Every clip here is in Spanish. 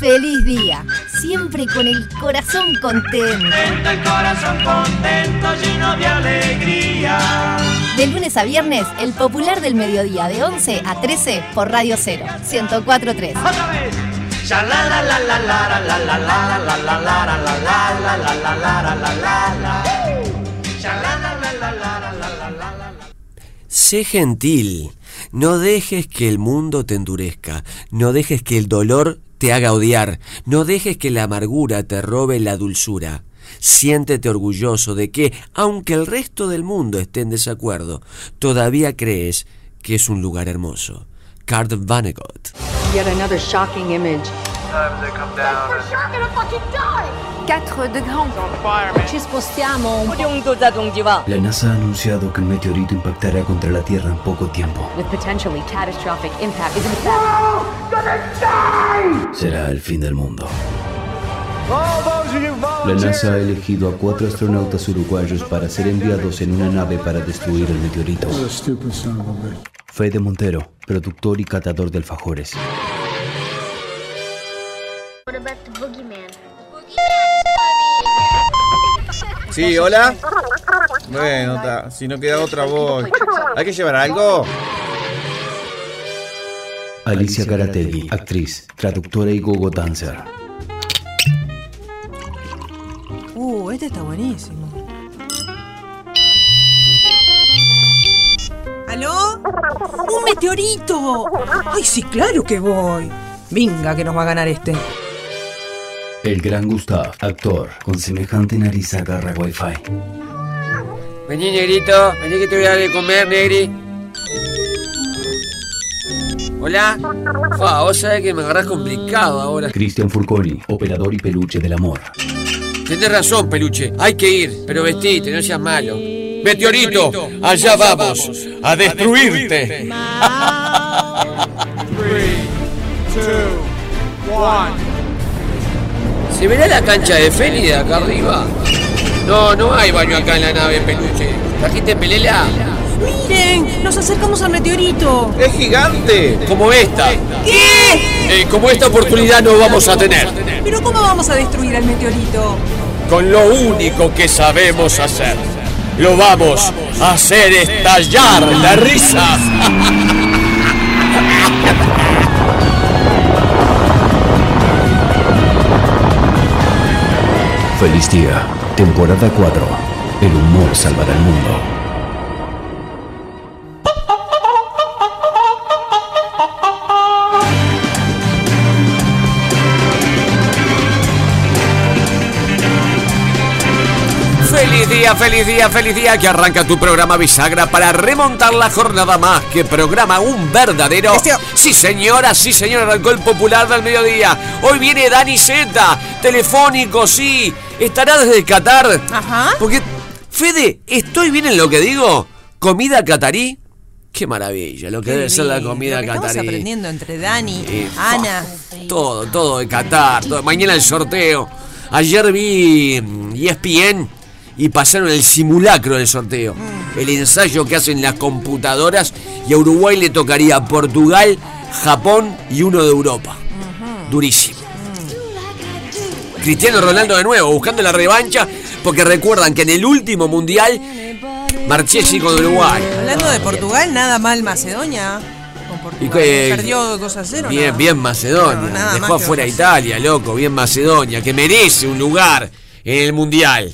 feliz día, siempre con el corazón contento. el corazón contento, lleno de alegría. De lunes a viernes, el popular del mediodía, de 11 a 13 por Radio 0, 1043. ¡Otra vez! Sé gentil, no dejes que el mundo te endurezca, no dejes que el dolor te haga odiar. No dejes que la amargura te robe la dulzura. Siéntete orgulloso de que, aunque el resto del mundo esté en desacuerdo, todavía crees que es un lugar hermoso. Card Vonnegut. Quatre de grand. Ci spostiamo un La NASA ha anunciado que un meteorito impactará contra la Tierra en poco tiempo. with potentially catastrophic impact. Is in fact Será el fin del mundo. La NASA ha elegido a cuatro astronautas uruguayos para ser enviados en una nave para destruir el meteorito. Fede Montero, productor y catador de alfajores. What about the boogeyman? Sí, hola. Bueno, ta, si no queda otra voz. ¿Hay que llevar algo? Alicia Caratelli, actriz, traductora y gogo dancer. Uh, este está buenísimo. ¿Aló? ¡Un meteorito! ¡Ay, sí, claro que voy! Venga, que nos va a ganar este. El gran Gustav, actor, con semejante nariz agarra wifi. Vení, negrito. Vení que te voy a dar de comer, negri. Hola. Fua, vos sabés que me agarrás complicado ahora. Cristian Furconi, operador y peluche del amor. Tenés razón, peluche. Hay que ir, pero vestite, no seas malo. Meteorito, allá vamos, a destruirte. ¿Se verá la cancha de Feli de acá arriba? No, no hay baño acá en la nave, peluche. ¿Trajiste pelela? ¡Miren! ¡Nos acercamos al meteorito! ¡Es gigante! Como esta. ¿Qué? Eh, como esta oportunidad no vamos a tener. ¿Pero cómo vamos a destruir al meteorito? Con lo único que sabemos hacer. Lo vamos a hacer estallar la risa. Feliz día, temporada 4. El humor salvará el mundo. Feliz día, feliz día, feliz día que arranca tu programa bisagra para remontar la jornada más que programa un verdadero. Este- Sí, señora, sí, señora, arrancó el popular del mediodía. Hoy viene Dani Z, telefónico, sí. Estará desde Qatar. Ajá. Porque, Fede, ¿estoy bien en lo que digo? ¿Comida catarí? Qué maravilla, lo que debe ser la Lo comida que Estamos catarí. aprendiendo entre Dani, Eh, Ana. Todo, todo de Qatar. todo- Mañana el sorteo. Ayer vi mm, ESPN y pasaron el simulacro del sorteo. El ensayo que hacen las computadoras y a Uruguay le tocaría Portugal, Japón y uno de Europa. Durísimo. Cristiano Ronaldo de nuevo, buscando la revancha, porque recuerdan que en el último mundial, Marchesi con Uruguay. Hablando de Portugal, nada mal Macedonia. Con Portugal. Y que- Perdió 2 a 0. Bien, bien Macedonia. No, Dejó afuera a Italia, loco. Bien Macedonia, que merece un lugar en el mundial.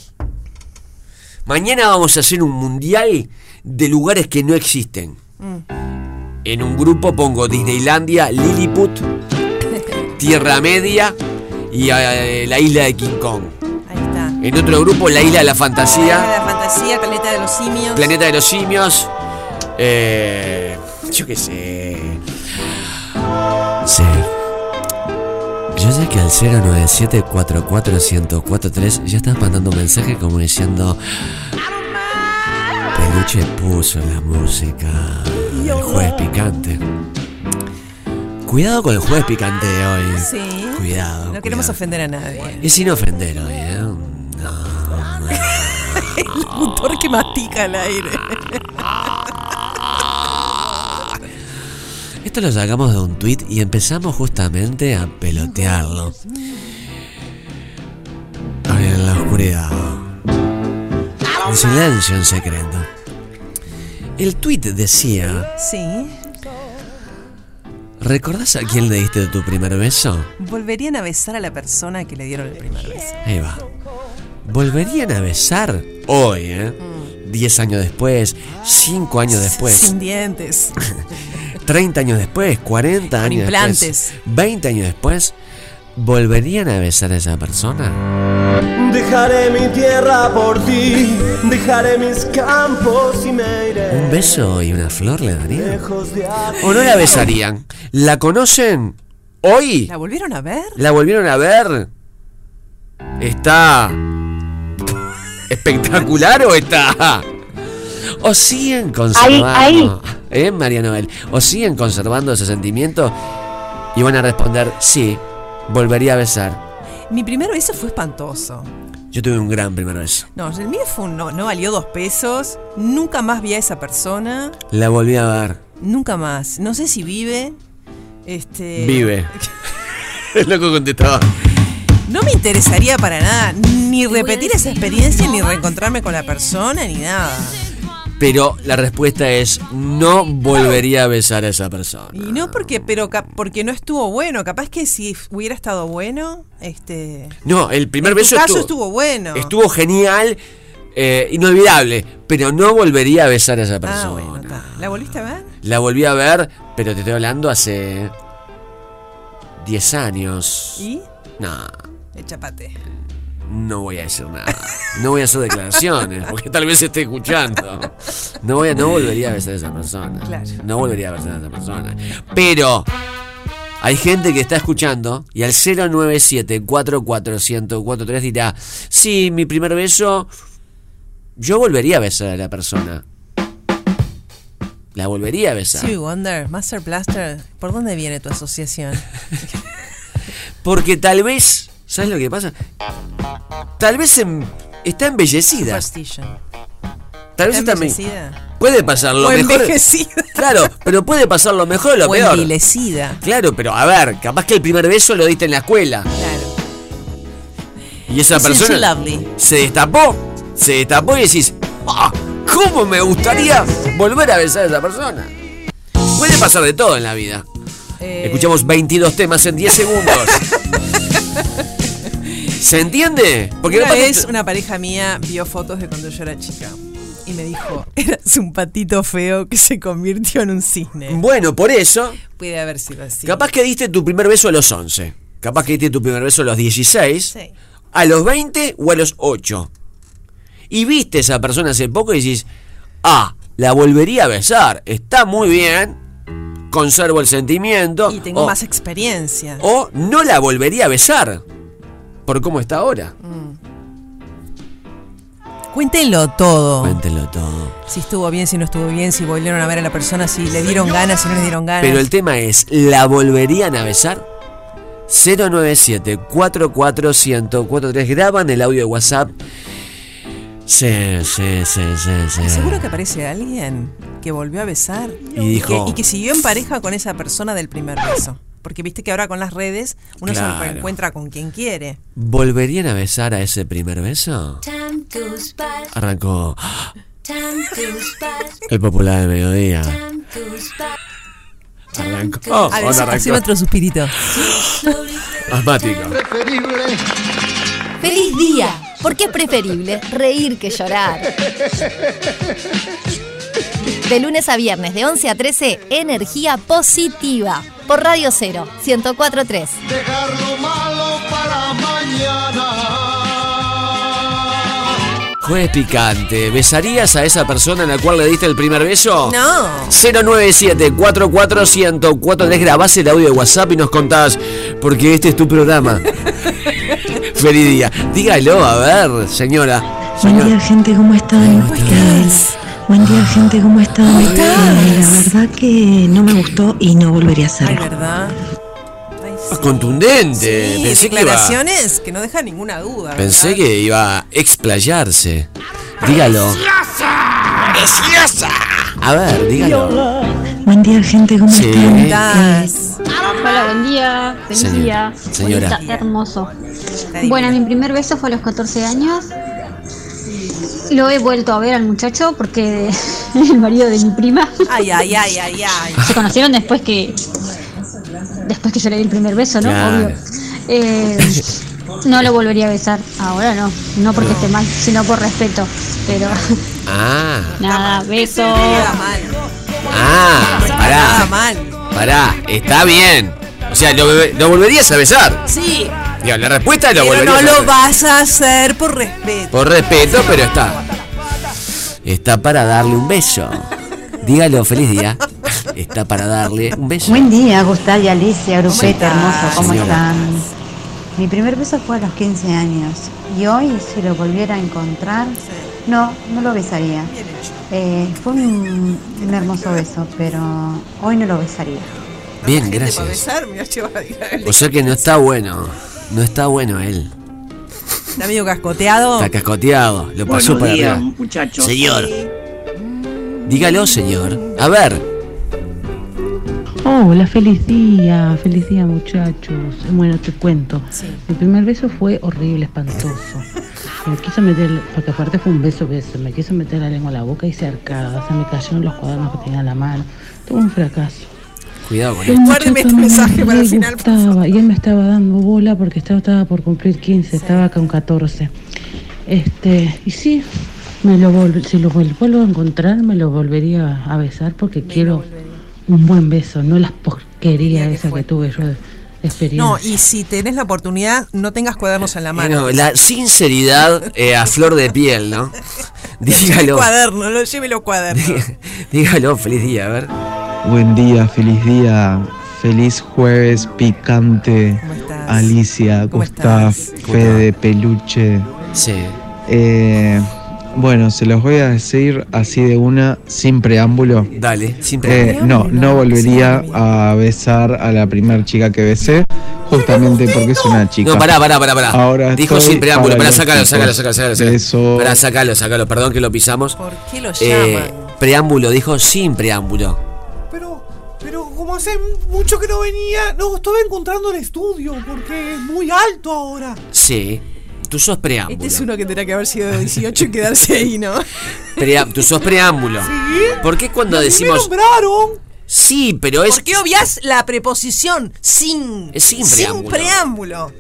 Mañana vamos a hacer un mundial de lugares que no existen. Mm. En un grupo pongo Disneylandia, Lilliput, Tierra Media y eh, la isla de King Kong. Ahí está. En otro grupo, la isla de la fantasía, La fantasía, Planeta de los Simios. Planeta de los Simios. eh, yo qué sé. Sí. Yo sé que al 097-44-1043 ya estás mandando un mensaje como diciendo. Peluche puso la música del jueves picante. Cuidado con el jueves picante de hoy. Sí. Cuidado. No queremos ofender a nadie. Es sin ofender hoy, ¿eh? No. El locutor que mastica al aire. Esto lo sacamos de un tweet y empezamos justamente a pelotearlo. En la oscuridad. En silencio en secreto. El tweet decía: Sí. ¿Recordás a quién le diste tu primer beso? Volverían a besar a la persona que le dieron el primer beso. Ahí va. ¿Volverían a besar hoy, eh? Diez años después, cinco años después, Sin dientes. 30 años después, 40 años implantes. después, 20 años después, ¿volverían a besar a esa persona? Dejaré mi tierra por ti, dejaré mis campos y me iré. ¿Un beso y una flor le darían? ¿O no la besarían? ¿La conocen hoy? ¿La volvieron a ver? ¿La volvieron a ver? ¿Está espectacular o está? ¿O siguen conservando? Ahí, ¿Eh, María Noel? ¿O siguen conservando ese sentimiento? Y van a responder, sí, volvería a besar. Mi primer beso fue espantoso. Yo tuve un gran primer beso. No, el mío fue un no, no valió dos pesos. Nunca más vi a esa persona. La volví a ver. Nunca más. No sé si vive. Este. Vive. Es lo que contestaba. No me interesaría para nada ni repetir esa experiencia, ni reencontrarme con la persona, ni nada. Pero la respuesta es no volvería a besar a esa persona. Y no porque, pero porque no estuvo bueno. Capaz que si hubiera estado bueno, este. No, el primer en tu beso caso estuvo, estuvo bueno. estuvo genial, eh, inolvidable, pero no volvería a besar a esa Ah, persona. bueno. ¿La volviste a ver? La volví a ver, pero te estoy hablando hace 10 años. ¿Y? No, Echapate. No voy a decir nada. No voy a hacer declaraciones, porque tal vez esté escuchando. No voy a, no volvería a besar a esa persona. Claro. No volvería a besar a esa persona. Pero hay gente que está escuchando y al 097 44143 dirá, sí, mi primer beso, yo volvería a besar a la persona. La volvería a besar. Stevie Wonder, Master Blaster, ¿por dónde viene tu asociación? Porque tal vez, ¿sabes lo que pasa? Tal vez está embellecida. Tal vez ¿Está está embe- envejecida? Puede pasar lo O mejor. envejecida. Claro, pero puede pasar lo mejor o lo O peor. envilecida. Claro, pero a ver, capaz que el primer beso lo diste en la escuela. Claro. Y esa persona se destapó, se destapó y decís, "Ah, ¿cómo me gustaría volver a besar a esa persona? Puede pasar de todo en la vida. Eh, Escuchamos 22 temas en 10 segundos. ¿Se entiende? Porque una vez una pareja mía vio fotos de cuando yo era chica y me dijo, eras un patito feo que se convirtió en un cisne. Bueno, por eso, Puede haber sido así. capaz que diste tu primer beso a los 11. Capaz que diste tu primer beso a los 16. Sí. a los 20 o a los 8. Y viste a esa persona hace poco y decís, ah, la volvería a besar, está muy bien, conservo el sentimiento. Y tengo o, más experiencia. o no la volvería a besar, por cómo está ahora. Cuéntenlo todo. Cuéntenlo todo. Si estuvo bien, si no estuvo bien, si volvieron a ver a la persona, si le dieron ganas, si no les dieron ganas. Pero el tema es, ¿la volverían a besar? 097 44143 graban el audio de WhatsApp. Sí, sí, sí, sí, sí. Seguro que aparece alguien que volvió a besar Y dijo- que, y que siguió en pareja con esa persona del primer beso. Porque viste que ahora con las redes uno Claro. se reencuentra con quien quiere. ¿Volverían a besar a ese primer beso? Arrancó el popular del mediodía. Arrancó. Oh, A ver, ¿dónde haceme arrancó? otro suspirito. Asmático. ¡Feliz día! Porque es preferible reír que llorar. De lunes a viernes, de 11 a 13, energía positiva. Por Radio 0, 1043. Dejar lo malo para mañana. Jueves picante. ¿Besarías a esa persona a la cual le diste el primer beso? No. 097 44143 grabás el audio de WhatsApp y nos contás, porque este es tu programa. Feliz día. Dígalo, a ver, señora. Buen Señor- día, gente, ¿cómo están? Eh, Buen día, gente, ¿cómo están? Eh, la verdad que no me gustó y no volvería a Ay, hacerlo. ¿verdad? Ay, sí. Contundente. Sí, Pensé que iba, que no dejan ninguna duda. pensé ¿verdad? que iba a explayarse. Dígalo. A ver, dígalo. Buen día, gente, ¿cómo Sí. están? estás? Hola, buen día. Feliz Señor- día. señora. Bonita, hermoso. Bueno, mi primer beso fue a los 14 años. Lo he vuelto a ver al muchacho porque el marido de mi prima. Ay, ay, ay, ay, ay. Se conocieron después que después que yo le di el primer beso, ¿no? Claro. Obvio. Eh, no lo volvería a besar. Ahora no. No porque esté mal, sino por respeto. Pero Ah, nada, beso. Ah, pará, mal. pará, está bien. O sea, lo, lo volverías a besar. Sí, La respuesta pero no lo vas a hacer por respeto. Por respeto, pero está. Está para darle un beso. Dígalo, feliz día. Está para darle un beso. Buen día, Gustavo y Alicia, grupete estás, hermoso, ¿cómo señora? están? Mi primer beso fue a los 15 años y hoy, si lo volviera a encontrar, no, no lo besaría. Bien hecho. Eh, fue un, un hermoso beso, pero hoy no lo besaría. Bien, gracias. O sea que no está bueno. No está bueno él. Está medio cascoteado. Está cascoteado. Lo pasó para arriba. muchachos. Señor. Dígalo, señor. A ver. Hola, feliz día, feliz día muchachos. Bueno, te cuento. Sí. Mi primer beso fue horrible, espantoso. Me quiso meter, porque aparte fue un beso, beso, me quiso meter la lengua a la boca y cercada. Se me cayeron los cuadernos que tenía en la mano. Todo un fracaso. Cuidado con esto. Guárdeme este me mensaje para el final, gustaba, Y él me estaba dando bola porque estaba, estaba por cumplir 15, estaba con 14. Este, y sí, me lo si lo vuel- vuelvo a encontrar, me lo volvería a besar porque quiero un buen beso, no las porquerías que esas fue. que tuve yo de experiencia. No, y si tenés la oportunidad, no tengas cuadernos en la mano. Bueno, la sinceridad eh, a flor de piel, ¿no? Lleve Dígalo. cuaderno, no lleve los cuadernos. Dígalo, feliz día, a ver. Buen día, feliz día, feliz jueves picante. ¿Cómo estás? Alicia, ¿Cómo Gustav, estás? Fede, Peluche. Sí. Eh, bueno, se los voy a decir así de una, sin preámbulo. Dale, siempre. Eh, no, no volvería a besar a la primera chica que besé, justamente porque es una chica. No, pará, pará, pará, pará. Ahora Dijo sin preámbulo. para Pará, los sácalo, sácalo, sácalo, sácalo. sácalo. Beso. Pará, sácalo, sácalo. Perdón que lo pisamos. ¿Por qué lo Eh, llaman? preámbulo, dijo sin preámbulo. Como hace mucho que no venía, no estaba encontrando el estudio porque es muy alto ahora. Sí. Tú sos preámbulo. Este es uno que tendrá que haber sido de 18 y quedarse ahí, ¿no? Tú sos preámbulo. ¿Sí? ¿Por qué cuando mí me decimos nombraron. sí, pero es ¿Por qué obvias la preposición sin? Es sin preámbulo. preámbulo.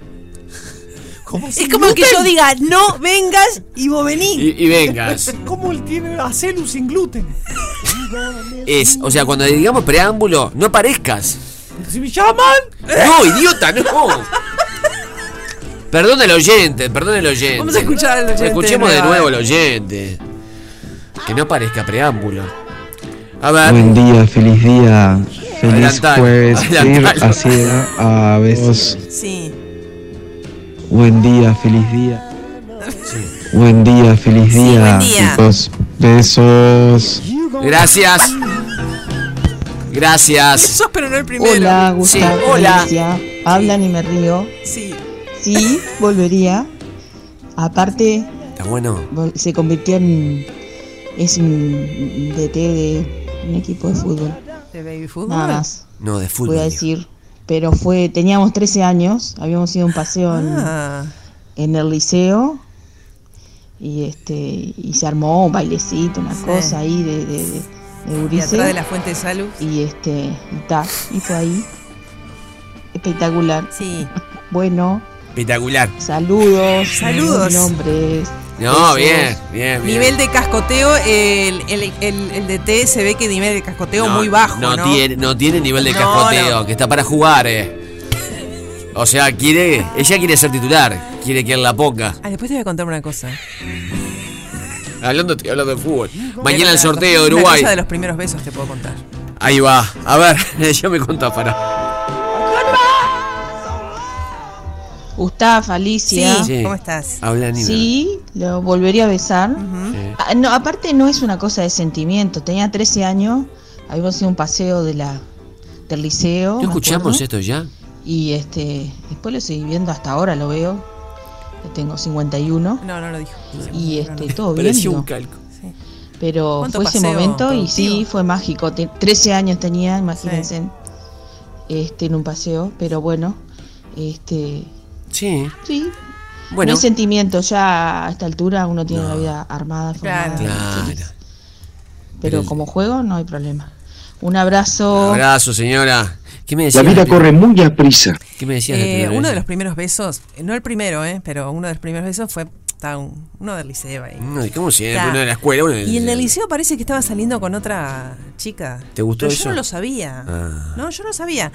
Como Es como que yo diga, no vengas y vos venís. y, y vengas? ¿Cómo él tiene a celu sin gluten? Es, o sea, cuando digamos preámbulo, no parezcas. Si me llaman, No, idiota, no. Perdón el oyente, perdón el oyente. Vamos a escuchar al oyente Escuchemos de nuevo. al oyente. Que no parezca preámbulo. A ver. Buen día, feliz día, feliz Adelantalo, jueves, ir adelantalo. así a besos. Sí. Buen día, feliz día. Buen día, feliz Sí, día, buen día. chicos. Besos. Gracias. Gracias. Sos pero no el primero. Hola, Sí, Gustavo. hola. Alicia. Hablan y me río. Sí. Sí, volvería. Aparte, Está bueno. se convirtió en. Es un DT de un equipo de fútbol. ¿De baby fútbol? Nada más. No, de fútbol. Voy a decir. Pero fue. Teníamos 13 años. Habíamos ido a un paseo en, Ah, en el liceo. Y este y se armó un bailecito, una Sí. cosa ahí de, de, de, de y gurises. atrás de la fuente de salud. Y este, y ta, y fue ahí. Espectacular. Sí. Bueno, Espectacular. saludos. Saludos. Mi nombre es. No, bien, bien, bien. Nivel de cascoteo, el, el, el, el DT se ve que nivel de cascoteo muy bajo, ¿no? No, Tiene, no tiene nivel de cascoteo, no. que está para jugar, eh. O sea, quiere, ella quiere ser titular, quiere que él la ponga. Ah, después te voy a contar una cosa. Hablando, estoy hablando de fútbol. Mañana el sorteo de Una Uruguay. cosa de los primeros besos te puedo contar. Ahí va. A ver, ya me contó para. Gustavo, Alicia. Sí. ¿Cómo estás? Habla Nina. Sí, lo volvería a besar. Ah, no, aparte no es una cosa de sentimiento. Tenía 13 años, habíamos ido a un paseo de la, del liceo. ¿No escuchamos acuerdo, esto ya? Y este, después lo seguí viendo hasta ahora, lo veo. Tengo 51. No, no lo dijo. Y este, todo bien. Parecía un calco. Pero ¿Cuánto fue ese momento y sí, fue mágico. Te- 13 años tenía, imagínense, este, en un paseo, pero bueno, este, Sí. sí. Bueno. No hay sentimiento, ya a esta altura uno tiene la vida armada, formada, Claro. Pero como juego no hay problema. Un abrazo. Abrazo, señora. ¿Qué me La decía? vida corre muy a prisa. ¿Qué me decías? la Eh, uno vez? de los primeros besos, no el primero, eh, pero uno de los primeros besos fue un- uno del liceo ahí. No, ¿y ¿Cómo siempre? Está. Uno de la escuela, uno del Y en el liceo parece que estaba saliendo con otra chica. ¿Te gustó Pero eso? Yo no lo sabía. Ah. No, yo no sabía.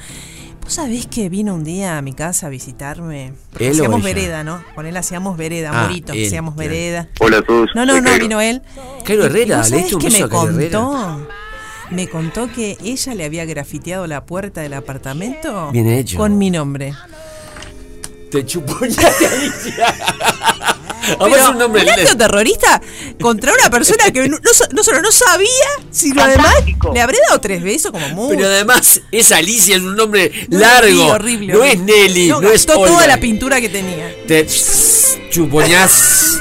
¿Vos sabés que vino un día a mi casa a visitarme? Porque ¿Él o hacíamos ella? vereda, ¿no? Con él hacíamos vereda, Ah, Morito, él, hacíamos claro. vereda. Hola a todos. No, no, no, Cairo. vino él. Cairo Herrera, ¿le diste un que beso me a Cairo Herrera? contó? Me contó que ella le había grafiteado la puerta del apartamento Bien hecho. con mi nombre. Te chupoñaste, Alicia. Además Pero es un nombre un acto terrorista contra una persona que no, no so- no solo no sabía, sino además le habré dado tres besos como mucho. Pero además es Alicia, es un nombre No, largo. horrible, horrible, no es. Nelly, no, es gastó toda Olga. la pintura que tenía. Te chupoñás.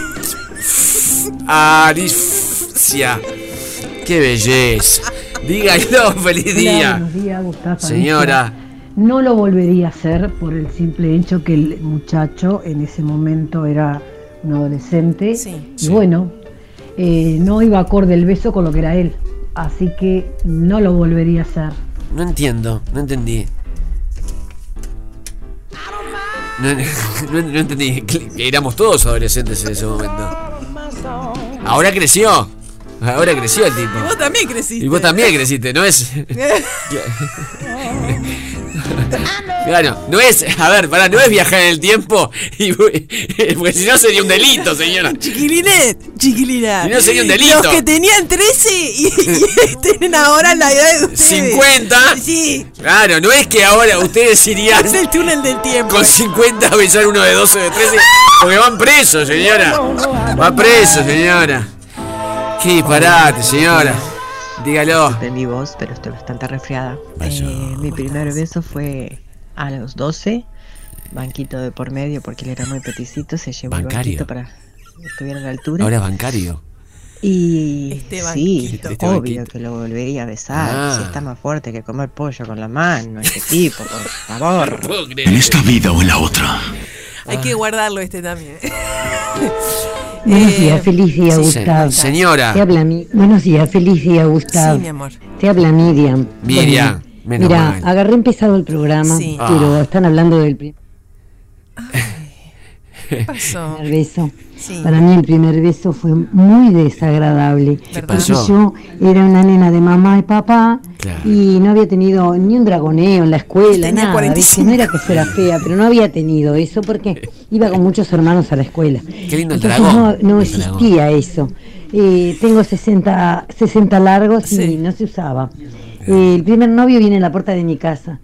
Alicia. Qué belleza. Dígalo, feliz Hola, día. buenos días, Gustavo. Señora. No lo volvería a hacer por el simple hecho que el muchacho en ese momento era un adolescente. Y bueno, eh, no iba acorde el beso con lo que era él. Así que no lo volvería a hacer. No entiendo, no entendí. No, no- no entendí. que Éramos todos adolescentes en ese momento. Ahora creció. Ahora creció el tipo. Y vos también creciste. Y vos también creciste, ¿no es? Claro, no es, a ver, pará, no es viajar en el tiempo, y, porque si no sería un delito, señora. Chiquilinet, chiquilina. Si no sería un delito. Los que tenían 13 y, y tienen ahora la edad de ustedes. 50. Sí. Claro, no es que ahora ustedes irían Es el túnel del tiempo. con 50 a besar uno de 12 o de 13, porque van presos, señora. Va preso, señora. Qué disparate, señora. Dígalo. Suspendí voz, pero estoy bastante resfriada. Eh, mi primer beso fue a los 12, banquito de por medio porque él era muy peticito, se llevó el banquito para que estuviera a la altura. Ahora bancario. Y Este sí, banquito. Este obvio banquito. que lo volvería a besar. Ah. Si está más fuerte que comer pollo con la mano, ese tipo, por favor. En esta vida o en la otra. Hay que guardarlo este también. Buenos Eh, días, feliz día, sí, Gustavo. señora. Te habla mi... Buenos días, feliz día, Gustavo. Sí, mi amor. Te habla Miriam. Miriam, Bueno, menos Mira, mal. agarré empezado el programa, Sí. pero Ah. están hablando del primer ¿Qué pasó? beso. Sí. Para mí el primer beso fue muy desagradable. ¿Qué Porque yo era una nena de mamá y papá Claro. y no había tenido ni un dragoneo en la escuela, Tenía nada. 45. ¿viste? No era que fuera fea, pero no había tenido eso porque iba con muchos hermanos a la escuela. Qué lindo el Entonces dragón. no, no El dragón. existía eso. Eh, tengo 60, 60 largos y no se usaba. Eh, el primer novio viene a la puerta de mi casa.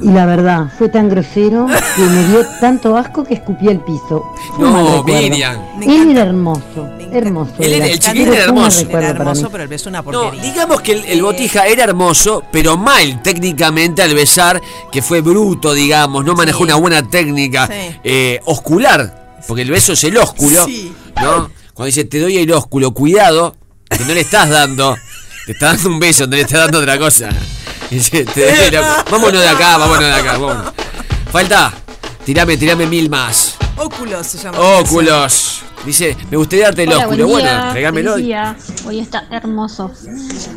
Y la verdad, fue tan grosero que me dio tanto asco que escupí al piso. Fue No. Miriam. Él era hermoso, hermoso. Él era- el chiquilín era hermoso. Era hermoso, pero el beso una No, porquería. digamos que el, el botija era hermoso, pero mal técnicamente al besar, que fue bruto, digamos, no manejó Sí. una buena técnica Sí. eh, oscular, porque el beso es el ósculo, Sí. ¿no? Cuando dice te doy el ósculo, cuidado, que no le estás dando, te está dando un beso, no le estás dando otra cosa. Dice, te ósculo. vámonos de acá, vámonos de acá, vámonos. Falta, tirame, tirame mil más. Óculos se llama. Óculos. Dice, me gustaría darte el Hola, ósculo. buen Bueno, día, tráigamelo. feliz día. Hoy está hermoso.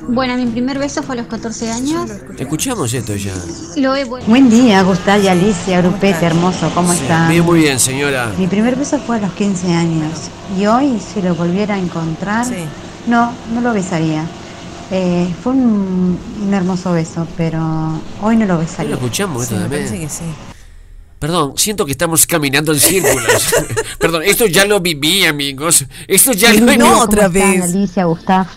Bueno, mi primer beso fue a los 14 años. Escuchamos esto ya. Lo he vuelto. Buen día, Gustavo y Alicia, grupete hermoso, ¿cómo están? Bien, muy bien, señora. Mi primer beso fue a los 15 años y hoy si lo volviera a encontrar, Sí. no, no lo besaría. Eh, fue un, un hermoso beso, pero hoy no lo ¿No lo besaría. escuchamos esto Sí, también? parece que sí. Perdón, siento que estamos caminando en círculos. Perdón, esto ya lo viví, amigos. Esto ya lo No, ¿Cómo otra vez. Alicia, Gustavo.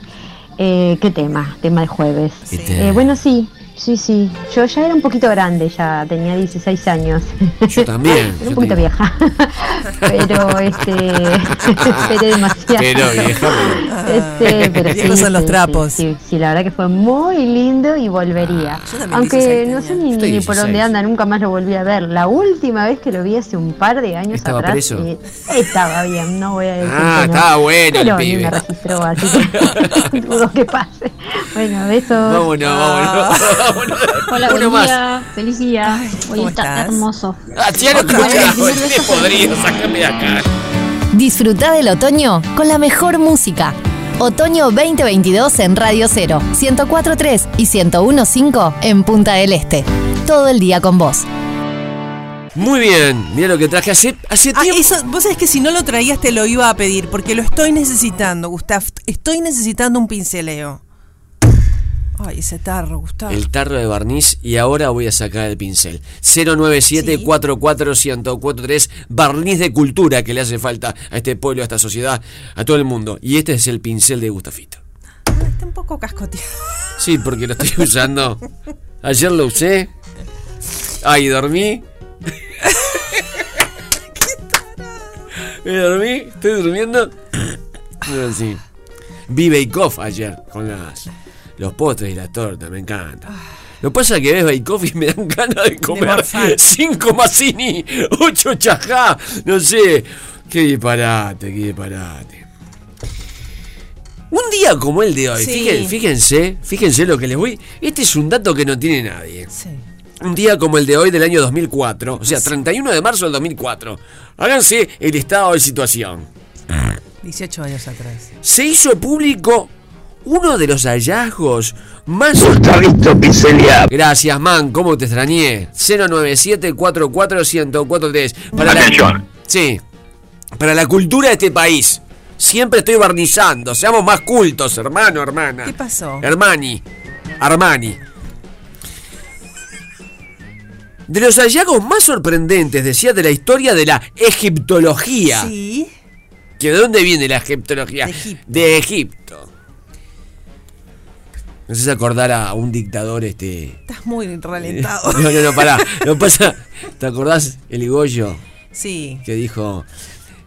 Eh, ¿Qué tema? Tema de jueves. Eh, bueno, sí, Sí, sí, yo ya era un poquito grande, ya tenía 16 años. Yo también. Era un poquito vieja. pero este esperé demasiado. Pero vieja, Este, pero sí, son los sí, trapos. Sí, sí, sí, la verdad que fue muy lindo y volvería. también Aunque 16 no sé ni, por 16. dónde anda, nunca más lo volví a ver. La última vez que lo vi hace un par de años ¿Estaba atrás preso? eh, estaba bien, no voy a decir Ah, que no. estaba bueno el Pero ni pibe. me registró, así que dudo que pase. Bueno, besos. Vámonos, vámonos. Hola, Uno más. día. Feliz día. Hoy ¿Cómo está estás? hermoso. Ah, ya no Te podría sacarme de acá. Disfruta del otoño con la mejor música. Otoño 2022 en Radio 0, 104.3 y 101.5 en Punta del Este. Todo el día con vos. Muy bien, mira lo que traje hace, hace Ah, tiempo. eso, vos sabés que si no lo traías te lo iba a pedir, porque lo estoy necesitando, Gustav. Estoy necesitando un pinceleo. Ay, ese tarro, Gustav. El tarro de barniz y ahora voy a sacar el pincel. 097 44143 barniz de cultura que le hace falta a este pueblo, a esta sociedad, a todo el mundo. Y este es el pincel de Gustafito. Ah, Está un poco cascoteado. Sí, porque lo estoy usando. Ayer lo usé. Ay, dormí. Me dormí, estoy durmiendo. No, sí. Vi Bake Off ayer con las, los postres y las tortas, me encanta. Lo que pasa es que ves Bake Off y me dan ganas de comer morfar. 5 Mazzini, 8 chajá, no sé. Qué disparate, qué disparate. Un día como el de hoy, Sí. fíjense, fíjense, fíjense lo que les voy. Este es un dato que no tiene nadie. Sí. Un día como el de hoy del año 2004, o sea, 31 de marzo del 2004. Háganse el estado de situación. 18 años atrás. Se hizo público uno de los hallazgos más... Gracias, man, ¿cómo te extrañé? 097 1043 Para la... Atención. Sí. Para la cultura de este país. Siempre estoy barnizando. Seamos más cultos, hermano, hermana. ¿Qué pasó? Hermani. Armani. De los hallazgos más sorprendentes, decía, de la historia de la egiptología. Sí. ¿Que ¿De dónde viene la egiptología? De Egipto. De Egipto. No sé si acordar a un dictador este. Estás muy ralentado. No, no, no, pará. Lo que pasa. ¿Te acordás el Goyo Sí. que dijo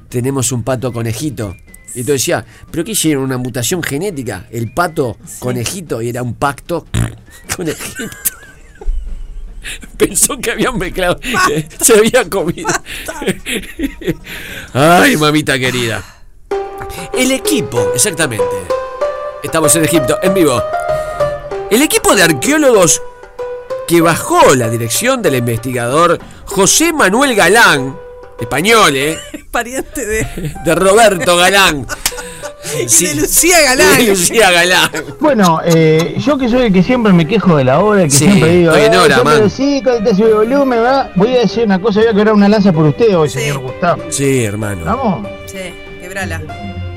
tenemos un pato conejito? Y tú decías, ¿pero qué hicieron? ¿Una mutación genética? El pato conejito y era un pacto con Egipto. Pensó que habían mezclado. que se había comido. Ay, mamita querida. El equipo, exactamente. Estamos en Egipto, en vivo. El equipo de arqueólogos que bajó la dirección del investigador José Manuel Galán, español, ¿eh? Pariente de, De Roberto Galán. y de Lucía Galán. De Lucía Galán. Bueno, eh, yo que soy el que siempre me quejo de la hora, que Sí, siempre digo, estoy en "Eh, hora, yo man". sí, con sube volumen, ¿verdad? voy a decir una cosa, voy a quebrar una lanza por usted hoy, señor Gustavo. Sí, hermano. ¿Vamos? Sí, quebrala.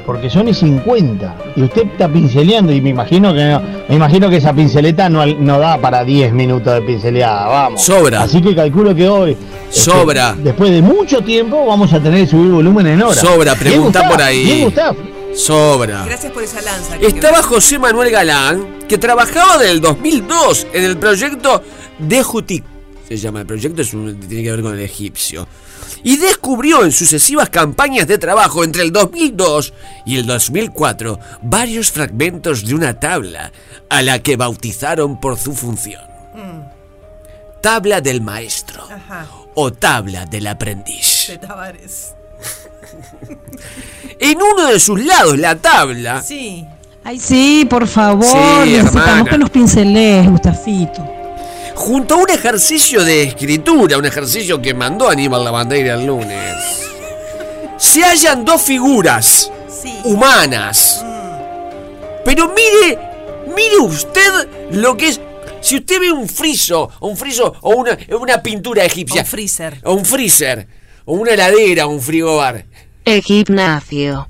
Porque son y 50 y usted está pinceleando y me imagino que no, me imagino que esa pinceleta no, no da para 10 minutos de pinceleada, vamos. Sobra. Así que calculo que hoy este, Sobra. después de mucho tiempo vamos a tener que subir volumen en hora. Sobra, pregunta por ahí. Bien, Gustavo. Sobra. Gracias por esa lanza. que Estaba José Manuel Galán, que trabajaba desde el 2002 en el proyecto de Jutik. Se llama el proyecto, es un- tiene que ver con el egipcio. Y descubrió en sucesivas campañas de trabajo entre el 2002 y el 2004 varios fragmentos de una tabla a la que bautizaron por su función. Tabla del maestro Ajá. o tabla del aprendiz. De Tavares. En uno de sus lados, la tabla, Sí. Ay, sí, por favor, Sí, necesitamos hermana. que nos pincelees, Gustafito. Junto a un ejercicio de escritura, un ejercicio que mandó Aníbal Lavandeira el lunes, se hallan dos figuras humanas. Pero mire, mire usted lo que es. Si usted ve un friso, o un friso, o una, una pintura egipcia. Un freezer. O un freezer. O una heladera, o un frigobar. El gimnasio.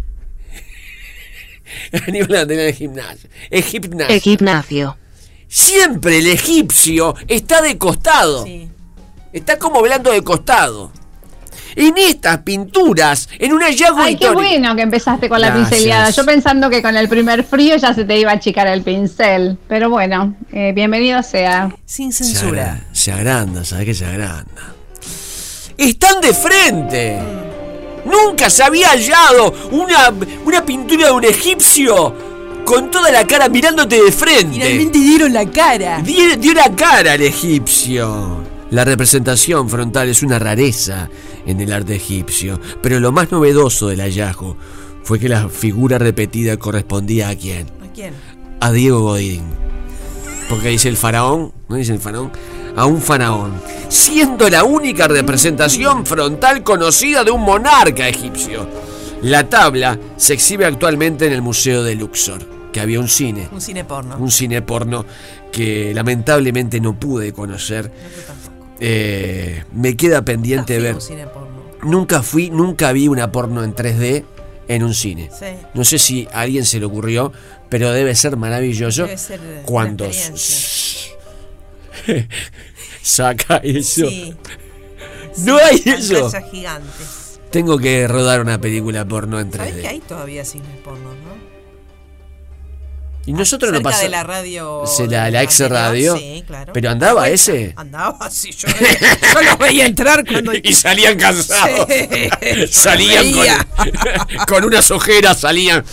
Aníbal Lavandeira del gimnasio. Es gimnasio. El gimnasio. Siempre el egipcio está de costado. Está como velando de costado. En estas pinturas, en un hallazgo Ay, qué histórico. bueno que empezaste con la Gracias. pincelada. Yo pensando que con el primer frío ya se te iba a achicar el pincel. Pero bueno, eh, bienvenido sea. Sin Se agra- Se agranda, ¿sabes qué se agranda? Están de frente. Nunca se había hallado una, una pintura de un egipcio con toda la cara mirándote de frente. Finalmente dieron la cara. Dio, dio la cara al egipcio. La representación frontal es una rareza en el arte egipcio, pero lo más novedoso del hallazgo fue que la figura repetida correspondía a quién? ¿A quién? A Diego Godín. Porque dice el faraón, ¿no dice el faraón? A un faraón, siendo la única representación frontal conocida de un monarca egipcio. La tabla se exhibe actualmente en el Museo de Luxor, que había un cine, Un cine porno. un cine porno que lamentablemente no pude conocer. Eh, me queda pendiente ver. Un cine porno. Nunca fui, nunca vi una porno en 3D en un cine. Sí. No sé si a alguien se le ocurrió, pero debe ser maravilloso Debe ser, cuando saca eso. Sí. No hay eso. Tengo que rodar una película porno en ¿Sabés que 3D. hay todavía cines porno, no? Y nosotros no Cerca pasamos. de la radio. Se la, de la ex radio. Sí, claro. Pero andaba ese. Andaba, sí, yo, yo lo veía entrar cuando. Y salían cansados. Sí, salían con, con unas ojeras, salían.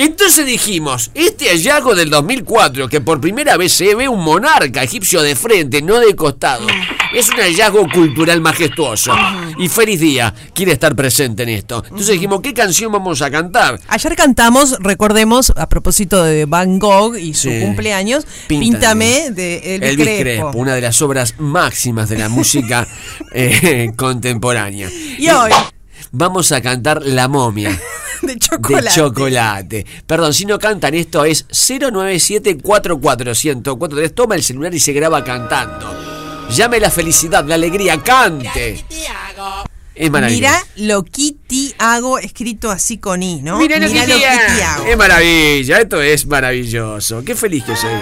Entonces dijimos, este hallazgo del 2004, que por primera vez se ve un monarca egipcio de frente, no de costado, es un hallazgo cultural majestuoso. Y Feliz Día quiere estar presente en esto. Entonces dijimos, ¿qué canción vamos a cantar? Ayer cantamos, recordemos, a propósito de Van Gogh y su Sí. cumpleaños, Píntame. Píntame de Elvis, Elvis Crespo. Crespo, una de las obras máximas de la música eh, contemporánea. Y hoy, Vamos a cantar La momia. de chocolate. De chocolate. Perdón, si no cantan esto es 097-44143. Toma el celular y se graba cantando. Llame la felicidad, la alegría, cante. Es maravilloso. Mira lo Kitty hago escrito así con I, ¿no? Mira lo que te hago. Es maravilla, esto es maravilloso. Qué feliz que soy.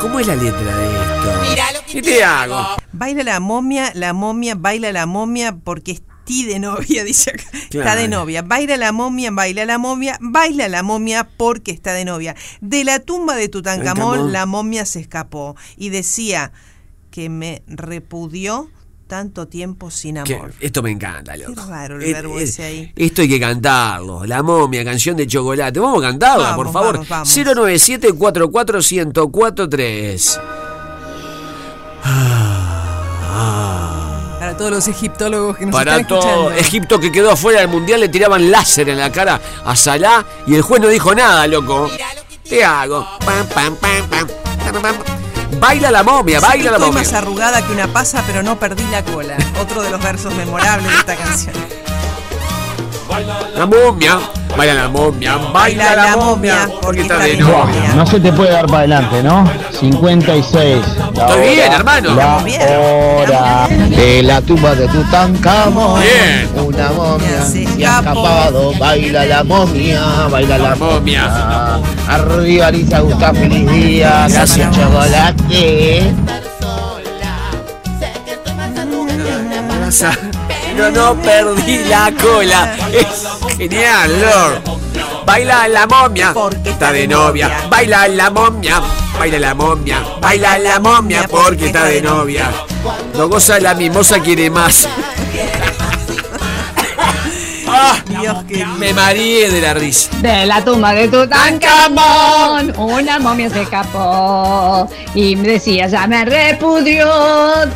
¿Cómo es la letra de esto? Mira lo ¿Qué te hago? Baila la momia, la momia, baila la momia porque es ti de novia, dice acá. Está de novia. Baila la momia, baila la momia, baila la momia porque está de novia. De la tumba de Tutankamón, Tutankamón. la momia se escapó y decía que me repudió tanto tiempo sin amor. esto me encanta, loco. Qué raro el verbo ese ahí. Esto hay que cantarlo. La momia, canción de chocolate. Vamos a cantarla, Vamos, por favor. vamos, vamos. 097 44143 Para todos los egiptólogos que nos Para están todo escuchando. Egipto que quedó afuera del mundial le tiraban láser en la cara a Salah y el juez no dijo nada, loco. Te hago. Pam, pam, pam, pam. Baila la momia, baila la Estoy momia. más arrugada que una pasa, pero no perdí la cola. Otro de los versos memorables de esta canción. La momia, baila la momia, baila la momia, porque está de novia. No se te puede dar para adelante, ¿no? 56. La Estoy bien, hermano. La hora de la tumba de Tutankamón. Bien. Una momia se se ha escapado. Baila la momia, baila la momia. Arriba Lisa Gustavo, feliz día. Gracias, chocolate. Pero no perdí la cola. Es genial, Lord. Baila la momia, porque está de novia. Baila la momia, baila la momia. Baila la momia, porque está de novia. No goza la mimosa, quiere más. Ah, Dios que me mareé de la risa. De la tumba de Tutankamón, una momia se escapó y me decía, ya me repudió,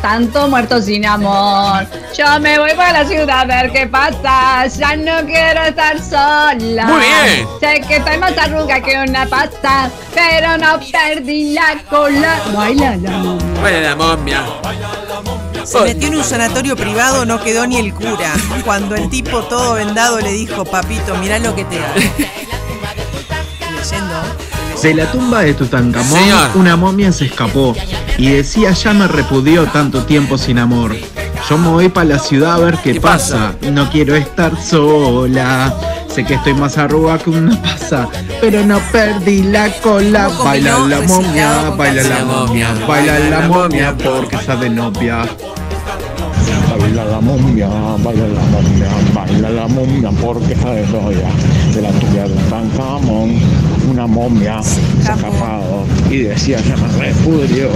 tanto muerto sin amor. Yo me voy para la ciudad a ver qué pasa, ya no quiero estar sola. Muy bien. Sé que estoy más arruga que una pasta, pero no perdí la cola. Baila la momia. Baila la momia. Se metió en un sanatorio privado, no quedó ni el cura. Cuando el tipo todo vendado le dijo, papito, mirá lo que te hago. Leyendo. De la tumba de Tutankamón, Señor. una momia se escapó y decía ya me repudió tanto tiempo sin amor. Yo me voy para la ciudad a ver qué, ¿Qué pasa? no quiero estar sola. Sé que estoy más arruga que una pasa, pero no perdí la cola. ¿Cómo Baila la momia, baila la momia, baila la momia porque está de novia. Baila la momia, baila la momia, baila la momia porque está de Troya. De la tuya de Tancamón, una momia se ha escapado y decía ya me repudrio.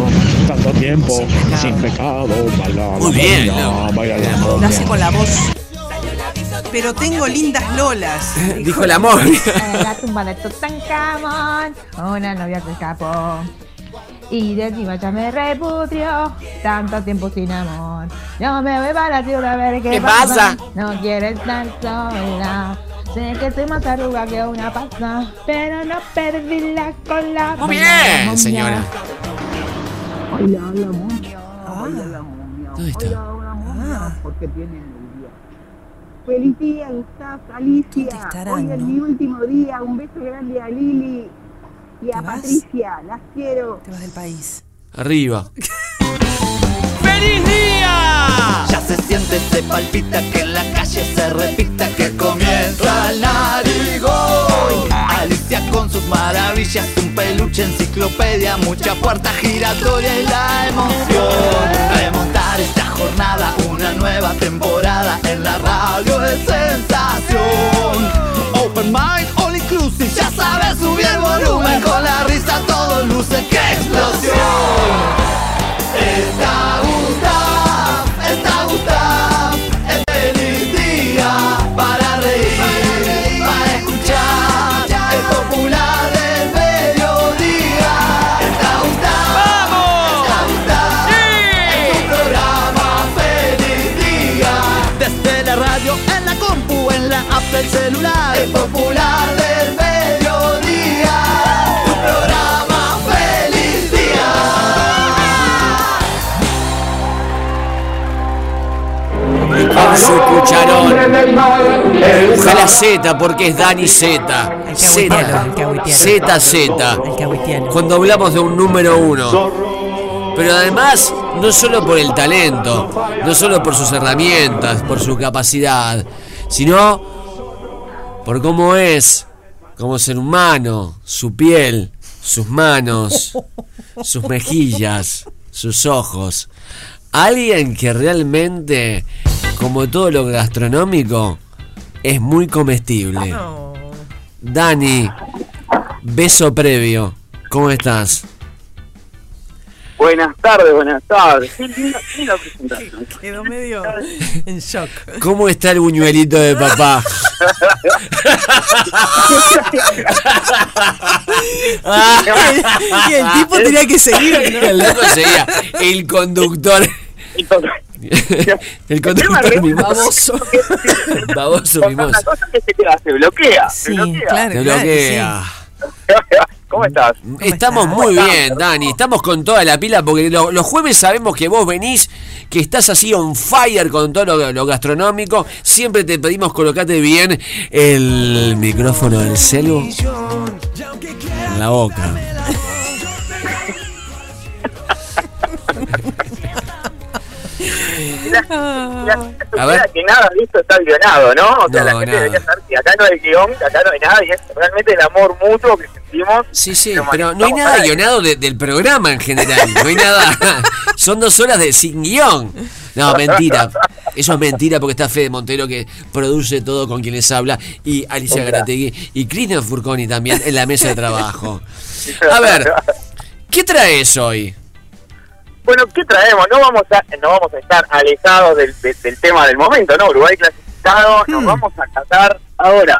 Tanto tiempo sin pecado, baila la Muy bien, momia, baila la momia. hace con la voz. Pero tengo lindas lolas. Dijo la momia. En la tumba de Tutankamón, una novia se escapó. Y de encima ya me repudió, tanto tiempo sin amor. Yo me voy para la ciudad a ver qué, ¿Qué pasa? No quiero estar sola. Sé que soy más arruga que una pasa, pero no perdí la cola. Muy bien, señora. Baila la momia, baila la momia. ¿Dónde está? la momia porque tiene el día. Feliz día, Gustavo, Alicia. estarán, Hoy es no? mi último día. Un beso grande a Lili y a. Patricia. Las quiero. Te vas del país. Arriba. ¡Feliz día! Ya se siente, se palpita que en la calle se repita que comienza el narigón. Alicia con sus maravillas, un peluche, enciclopedia, mucha puerta giratoria y la emoción. Remontar esta jornada, una nueva temporada en la radio es sensación. Open mind, ya sabes subir el volumen con la risa, todo luce, ¡qué explosión! Está Gustav, está Gustav, Dibuja la Z porque es Dani Z. Z. Z, Z. Cuando hablamos de un número uno. Pero además, no solo por el talento, no solo por sus herramientas, por su capacidad, sino por cómo es como ser humano, su piel, sus manos, sus mejillas, sus ojos. Alguien que realmente, como todo lo gastronómico, es muy comestible. Dani, beso previo. ¿Cómo estás? Buenas tardes, buenas tardes. Qué linda, qué linda presentación. Quedó medio en shock. ¿Cómo está el buñuelito de papá? y el tipo tenía que seguir, ¿no? El loco seguía. El conductor. El conductor mimoso. Baboso Una mimoso. cosa que se queda, se bloquea. se bloquea. Te bloquea. ¿Cómo estás? Estamos muy bien, Dani. Estamos con toda la pila porque lo- los jueves sabemos que vos venís, que estás así on fire con todo lo, lo gastronómico. Siempre te pedimos colocate bien el micrófono del celu en la boca. La, la gente A ver. que nada de esto está guionado, ¿no? O sea, No, la gente nada. debería saber que acá no hay guion, que acá no hay nada, y es realmente el amor mutuo que sentimos. Sí, sí, pero no hay nada guionado de- del programa en general. No hay nada. Son dos horas de sin guion. No, mentira. Eso es mentira porque está Fede Montero que produce todo con quien les habla y Alicia. Garategui y Cristian Furconi también en la mesa de trabajo. A ver, ¿qué traes hoy? Bueno, ¿qué traemos? No vamos a, no vamos a estar alejados del, de- del tema del momento, ¿no? Uruguay clasificado, nos vamos a catar ahora.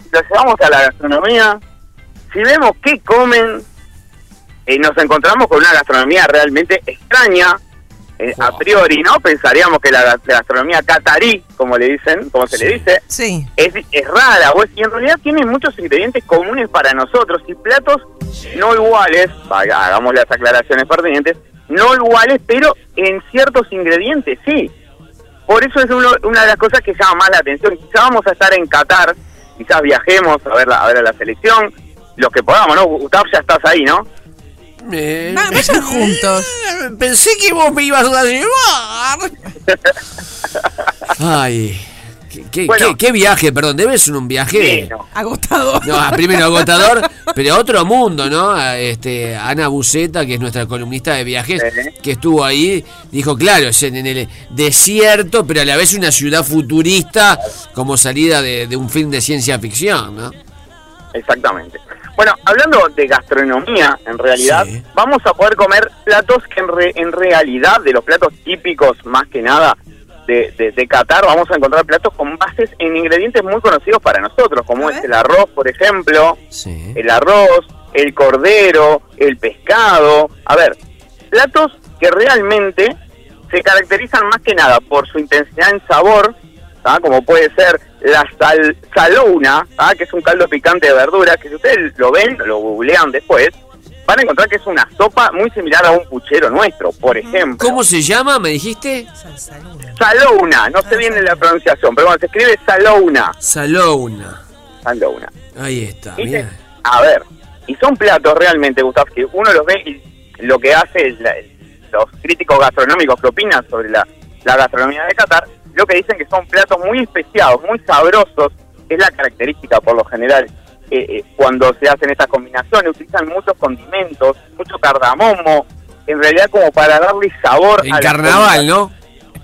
Si lo llevamos a la gastronomía, si vemos qué comen, eh, nos encontramos con una gastronomía realmente extraña. eh, A priori, ¿no? Pensaríamos que la, ga- la gastronomía catarí, como le dicen, como se le dice, Sí. es, es rara, o es- y en realidad tiene muchos ingredientes comunes para nosotros y platos no iguales, haga- hagamos las aclaraciones pertinentes, no iguales, pero en ciertos ingredientes sí. Por eso es uno- una de las cosas que llama más la atención. Quizás vamos a estar en Qatar, quizás viajemos a ver, la, a ver a la selección, los que podamos, ¿no? Gustavo, ya estás ahí, ¿no? Va- vayan juntos. Pensé que vos me ibas a llevar. Ay, ¿Qué, Bueno. qué- qué viaje? Perdón, debe ser un viaje. Agotador. No, primero agotador, pero otro mundo, ¿no? Este, Ana Buceta, que es nuestra columnista de viajes, que estuvo ahí, dijo, claro, es en, en el desierto, pero a la vez una ciudad futurista como salida de, de un film de ciencia ficción, ¿no? Exactamente. Bueno, hablando de gastronomía, en realidad, vamos a poder comer platos que en, re- en realidad, de los platos típicos más que nada de, de, de Qatar, vamos a encontrar platos con bases en ingredientes muy conocidos para nosotros, como es el arroz, por ejemplo, el arroz, el cordero, el pescado. A ver, platos que realmente se caracterizan más que nada por su intensidad en sabor, ¿tá? como puede ser la sal, salouna, ¿tá? que es un caldo picante de verduras, que si ustedes lo ven, lo googlean después, van a encontrar que es una sopa muy similar a un puchero nuestro, por ejemplo. ¿Cómo se llama, me dijiste? Salouna, no sé bien la pronunciación, pero bueno, se escribe salouna. Salouna. Salouna. Ahí está, Y se- A ver, y son platos realmente, Gustav, que uno los ve y lo que hace es la- los críticos gastronómicos que opinan sobre la, la gastronomía de Qatar, lo que dicen que son platos muy especiados, muy sabrosos, es la característica por lo general. Eh, eh, cuando se hacen estas combinaciones, utilizan muchos condimentos, mucho cardamomo, en realidad como para darle sabor En a carnaval. ¿no?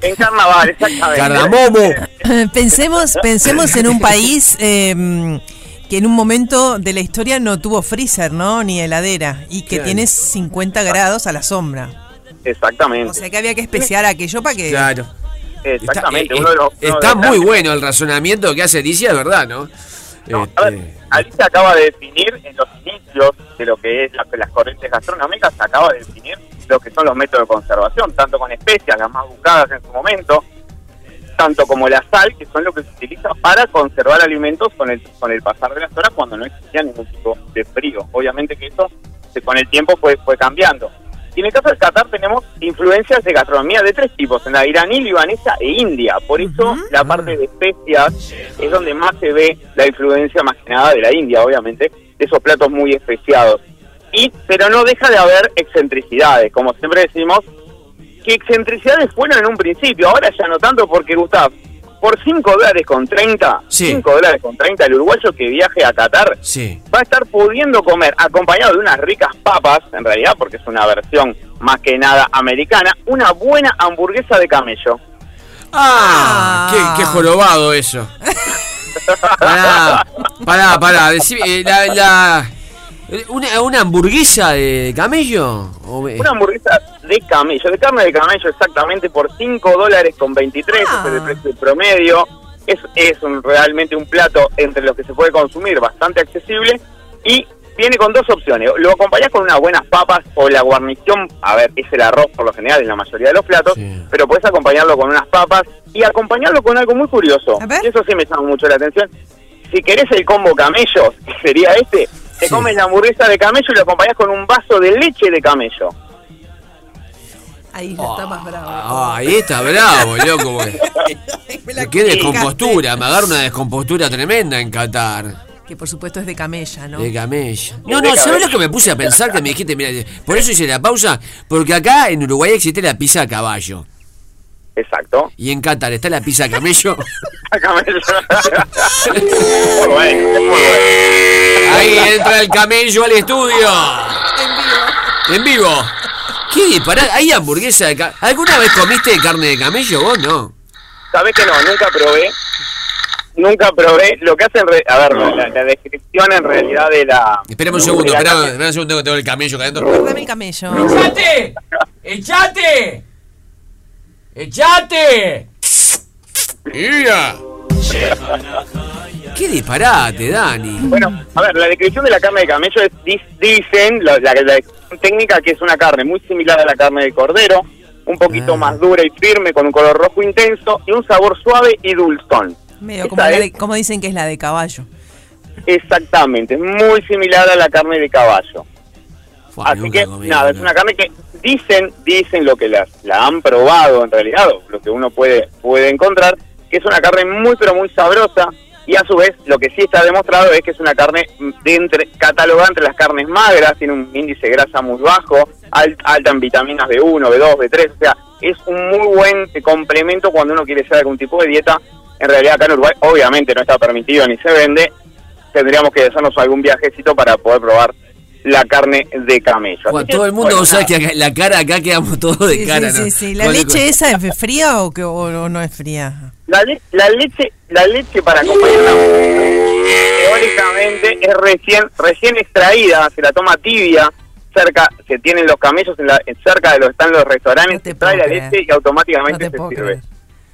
En carnaval, exactamente. Cardamomo. pensemos, pensemos en un país eh, que en un momento de la historia no tuvo freezer, ¿no? Ni heladera. Y que Claro. tiene 50 grados a la sombra. Exactamente. O sea que había que especiar aquello para que. Claro. Exactamente. Está, uno de los- uno de está los muy bueno el razonamiento que hace Alicia, es verdad, ¿no? A ver, Alicia acaba de definir en los inicios de lo que es la- las corrientes gastronómicas, acaba de definir lo que son los métodos de conservación, tanto con especias, las más buscadas en su momento, tanto como la sal, que son lo que se utiliza para conservar alimentos con el, con el pasar de las horas cuando no existía ningún tipo de frío. Obviamente que eso se- con el tiempo fue, fue cambiando. Y en el caso del Qatar tenemos influencias de gastronomía de tres tipos, en la iraní, libanesa e india. Por eso la parte de especias es donde más se ve la influencia más que nada de la India, obviamente, de esos platos muy especiados. Y, pero no deja de haber excentricidades, como siempre decimos, que excentricidades fueron en un principio, ahora ya no tanto porque Gustav, por 5 dólares con 30, 5 dólares con 30, el uruguayo que viaje a Qatar Sí. va a estar pudiendo comer, acompañado de unas ricas papas, en realidad, porque es una versión más que nada americana, una buena hamburguesa de camello. Ah, qué, qué jorobado eso. Pará, pará, pará. decime, eh, la, la- una, ¿Una hamburguesa de camello? ¿O me- Una hamburguesa de camello, de carne de camello exactamente por 5 dólares con 23, ese es el precio promedio. Es, es un- realmente un plato entre los que se puede consumir bastante accesible y viene con dos opciones. Lo acompañás con unas buenas papas o la guarnición, a ver, es el arroz por lo general en la mayoría de los platos, pero puedes acompañarlo con unas papas y acompañarlo con algo muy curioso. Y eso sí me llama mucho la atención. Si querés el combo camello, que sería este, te comes la hamburguesa de camello y lo acompañás con un vaso de leche de camello. Ahí está más bravo. Ah, ahí está bravo, loco. porque- Qué descompostura, me agarra una descompostura tremenda en Qatar. Que por supuesto es de camella, ¿no? De camella. No, no, ¿sabes lo que me puse a pensar? Que me dijiste, mira, por eso hice la pausa, porque acá en Uruguay existe la pizza a caballo. Exacto. Y en Qatar está la pizza a camello. Ahí entra el camello al estudio. En vivo. ¿Qué disparate? ¿Hay hamburguesa de ca- ¿Alguna vez comiste carne de camello vos? No. Sabés que no, nunca probé. Nunca probé. Lo que hacen, re- a ver, la, la descripción en realidad de la. Espérame un segundo, espérame un segundo que tengo el camello acá adentro. Dame el camello. ¡Echate! ¡Echate! ¡Echate! ¡Mira! ¡Qué disparate, Dani! Bueno, a ver, la descripción de la carne de camello es, dicen, la, la- técnica, que es una carne muy similar a la carne de cordero, un poquito más dura y firme, con un color rojo intenso y un sabor suave y dulzón. Medio como, la es- de- como dicen que es la de caballo. Exactamente, es muy similar a la carne de caballo. Así que, nada, es una carne que dicen, dicen lo que la, la han probado en realidad, lo que uno puede, puede encontrar, que es una carne muy pero muy sabrosa y a su vez lo que sí está demostrado es que es una carne de entre, catalogada entre las carnes magras, tiene un índice de grasa muy bajo, al- alta en vitaminas B1, B2, B3, o sea, es un muy buen eh, complemento cuando uno quiere hacer algún tipo de dieta. En realidad acá en Uruguay obviamente no está permitido ni se vende, tendríamos que hacernos algún viajecito para poder probar la carne de camello. Bueno, todo el mundo bueno, sabe que acá- la cara acá quedamos todos de Sí, cara, sí, ¿no? sí, sí. ¿La leche esa es fría o, que, o, o no es fría? La, le- la leche la leche para acompañarla teóricamente es recién recién extraída se la toma tibia cerca se tienen los camellos en la, cerca de los están los restaurantes se trae la creer. leche y automáticamente No te se sirve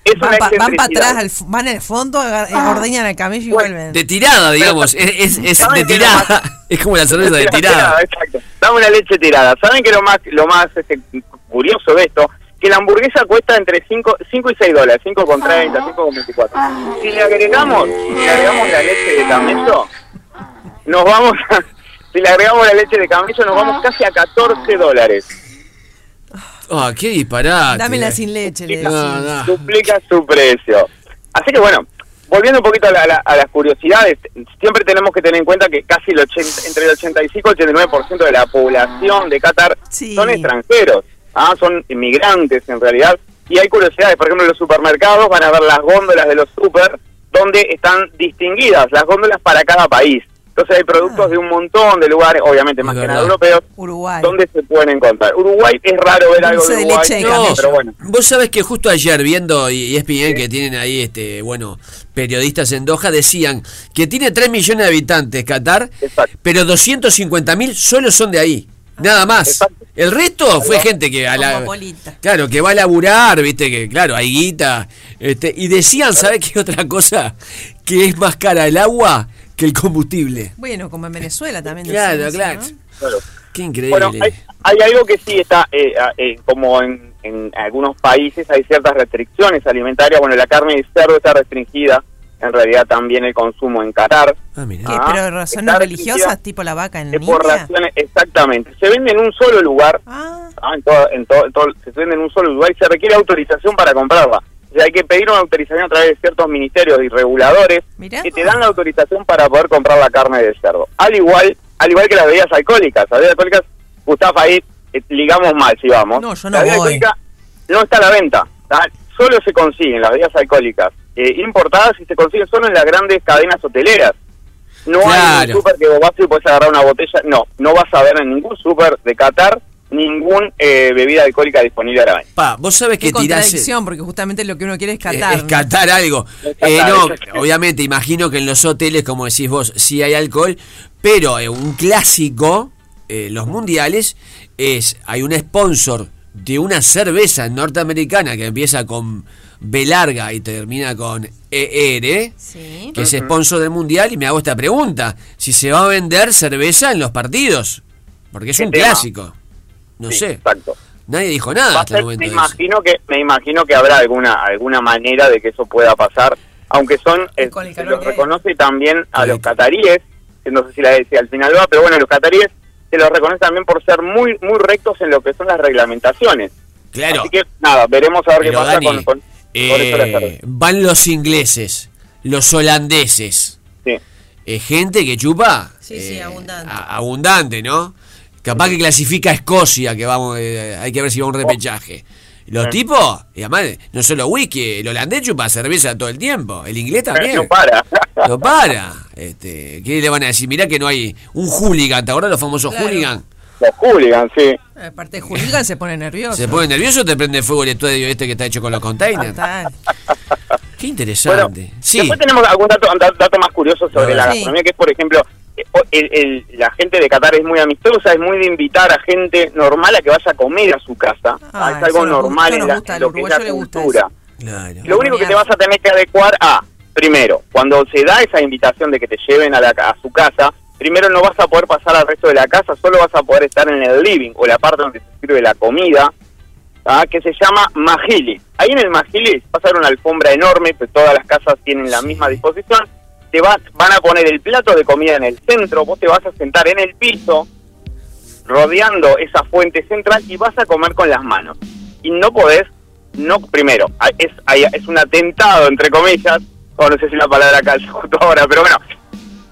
es Van una para excentricidad. atrás, al van al fondo, Ah. ordeñan al camello y vuelven. De tirada, digamos. Es, es, es ¿Saben de tirada. Es como la cerveza de tirada. exacto dame una leche tirada saben que lo más lo más este, curioso de esto que la hamburguesa cuesta entre 5, 5 y 6 dólares 5 con 30 5 con 24 si le agregamos si le agregamos la leche de camello nos vamos a, si le agregamos la leche de camello nos vamos casi a 14 dólares Ah, qué disparate. Dámela sin leche, le No, decimos. no. duplica su precio. Así que bueno, volviendo un poquito a, la- a la- a las curiosidades, siempre tenemos que tener en cuenta que casi el 80, entre el 85 y el 89% de la población de Qatar son extranjeros, ah, son inmigrantes en realidad. Y hay curiosidades, por ejemplo, en los supermercados van a ver las góndolas de los super donde están distinguidas las góndolas para cada país. Entonces hay productos de un montón de lugares, obviamente más que nada europeos, Uruguay. donde se pueden encontrar. Uruguay es raro ver algo de Uruguay, No, pero bueno. Vos sabés que justo ayer viendo y ESPN que tienen ahí este bueno periodistas en Doha decían que tiene 3 millones de habitantes Qatar, pero 250 mil solo son de ahí. Nada más. El resto fue gente que a la, claro, que va a laburar, viste que claro, hay guita, este, y decían, ¿sabés qué otra cosa? Que es más cara el agua que el combustible. Bueno, como en Venezuela también. Claro, eso, claro. ¿no? Claro. Qué increíble. Bueno, hay, hay algo que sí está, eh, ah, eh, como en, en algunos países hay ciertas restricciones alimentarias. Bueno, la carne de cerdo está restringida, en realidad también el consumo en Qatar. Ah, mira. ¿Qué, Ah, ¿Pero razones religiosas, tipo la vaca en eh, por India? razones, exactamente. Se vende en un solo lugar, ah, en todo, en todo, en todo- se vende en un solo lugar y se requiere autorización para comprarla. O sea, hay que pedir una autorización a través de ciertos ministerios y reguladores que te dan la autorización para poder comprar la carne de cerdo. Al igual, al igual que las bebidas alcohólicas. Las bebidas alcohólicas, Gustavo, ahí eh, ligamos mal si vamos. No, yo no la bebida voy. alcohólica no está a la venta. ¿tá? Solo se consiguen las bebidas alcohólicas eh, importadas y se consiguen solo en las grandes cadenas hoteleras. No hay Claro. un súper que vos vas y puedes agarrar una botella. No, no vas a ver en ningún súper de Qatar ningún eh, bebida alcohólica disponible a la venta. Pa, vos sabés que tirás porque justamente lo que uno quiere es Eh, catar. es catar algo. catar, Eh, no, exacto. obviamente, imagino que en los hoteles, como decís vos, sí hay alcohol, pero eh, un clásico, eh, los mundiales, es, hay un sponsor de una cerveza norteamericana que empieza con B larga y termina con ER, que es sponsor del mundial, y me hago esta pregunta, si se va a vender cerveza en los partidos, porque es ¿Qué un tema? clásico. No Sí, sé. Exacto. Nadie dijo nada el momento. me imagino que me imagino que habrá alguna alguna manera de que eso pueda pasar, aunque son eh, se los reconoce también a los cataríes, que no sé si, la, si al final va, pero bueno, los cataríes se los reconoce también por ser muy muy rectos en lo que son las reglamentaciones. Claro. Así que nada, veremos a ver qué pasa Dani, con, con, Eh, van los ingleses, los holandeses, Sí. eh, gente que chupa Sí, sí, abundante. a- abundante, ¿no? Capaz que clasifica a Escocia, que vamos, eh, hay que ver si va a un repechaje. Los Sí. tipos, y además, no solo whisky, el holandés chupa cerveza todo el tiempo, el inglés también. No para. No para. Este, ¿Qué le van a decir? Mirá que no hay un hooligan, ¿te acuerdas los famosos Claro. hooligan? Los hooligans, sí. Aparte, Julián se pone nervioso. Se pone nervioso, te prende fuego el estudio este que está hecho con los containers. Total. Qué interesante. sí. Después tenemos algún dato, da- dato más curioso sobre la ver. gastronomía, que es, por ejemplo, eh, o- el- el- la gente de Qatar es muy amistosa, es muy de invitar a gente normal a que vaya a comer a su casa. Ah, es algo normal gusta, en, la- gusta, en al lo que es la cultura. Claro. Lo único que te vas a tener que adecuar a, primero, cuando se da esa invitación de que te lleven a, la, a su casa, primero no vas a poder pasar al resto de la casa, solo vas a poder estar en el living o la parte donde se sirve la comida, ¿ah? que se llama Majili. Ahí en el Majili vas a ver una alfombra enorme, pues todas las casas tienen la misma disposición, te vas, van a poner el plato de comida en el centro, vos te vas a sentar en el piso, rodeando esa fuente central y vas a comer con las manos. Y no podés, no, primero, es, es un atentado, entre comillas, o no sé si la palabra acá es justo ahora, pero bueno,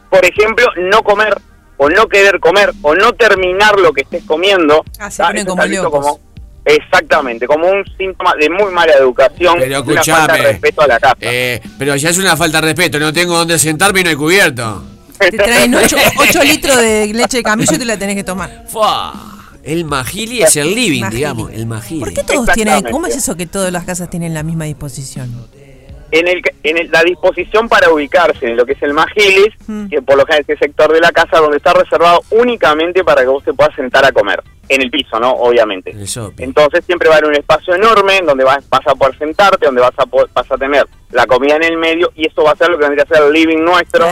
por ejemplo, no comer o no querer comer o no terminar lo que estés comiendo. Ah, se locos. como- Exactamente, como un síntoma de muy mala educación, Pero una falta de escuchame. respeto a la casa. Eh, pero ya es una falta de respeto, no tengo dónde sentarme y no hay cubierto. Te traen 8, litros de leche de camello y te la tenés que tomar. El Majili es el living, Majili. digamos, el Majili. ¿Por qué todos tienen? ¿Cómo es eso que todas las casas tienen la misma disposición? En, el, en el- la disposición para ubicarse en lo que es el Majilis, Mm. que por lo general es el sector de la casa donde está reservado únicamente para que vos te puedas sentar a comer, en el piso, ¿no? Obviamente. Entonces siempre va a haber un espacio enorme donde vas, vas a poder sentarte, donde vas a, po- vas a tener la comida en el medio y eso va a ser lo que vendría a ser el living nuestro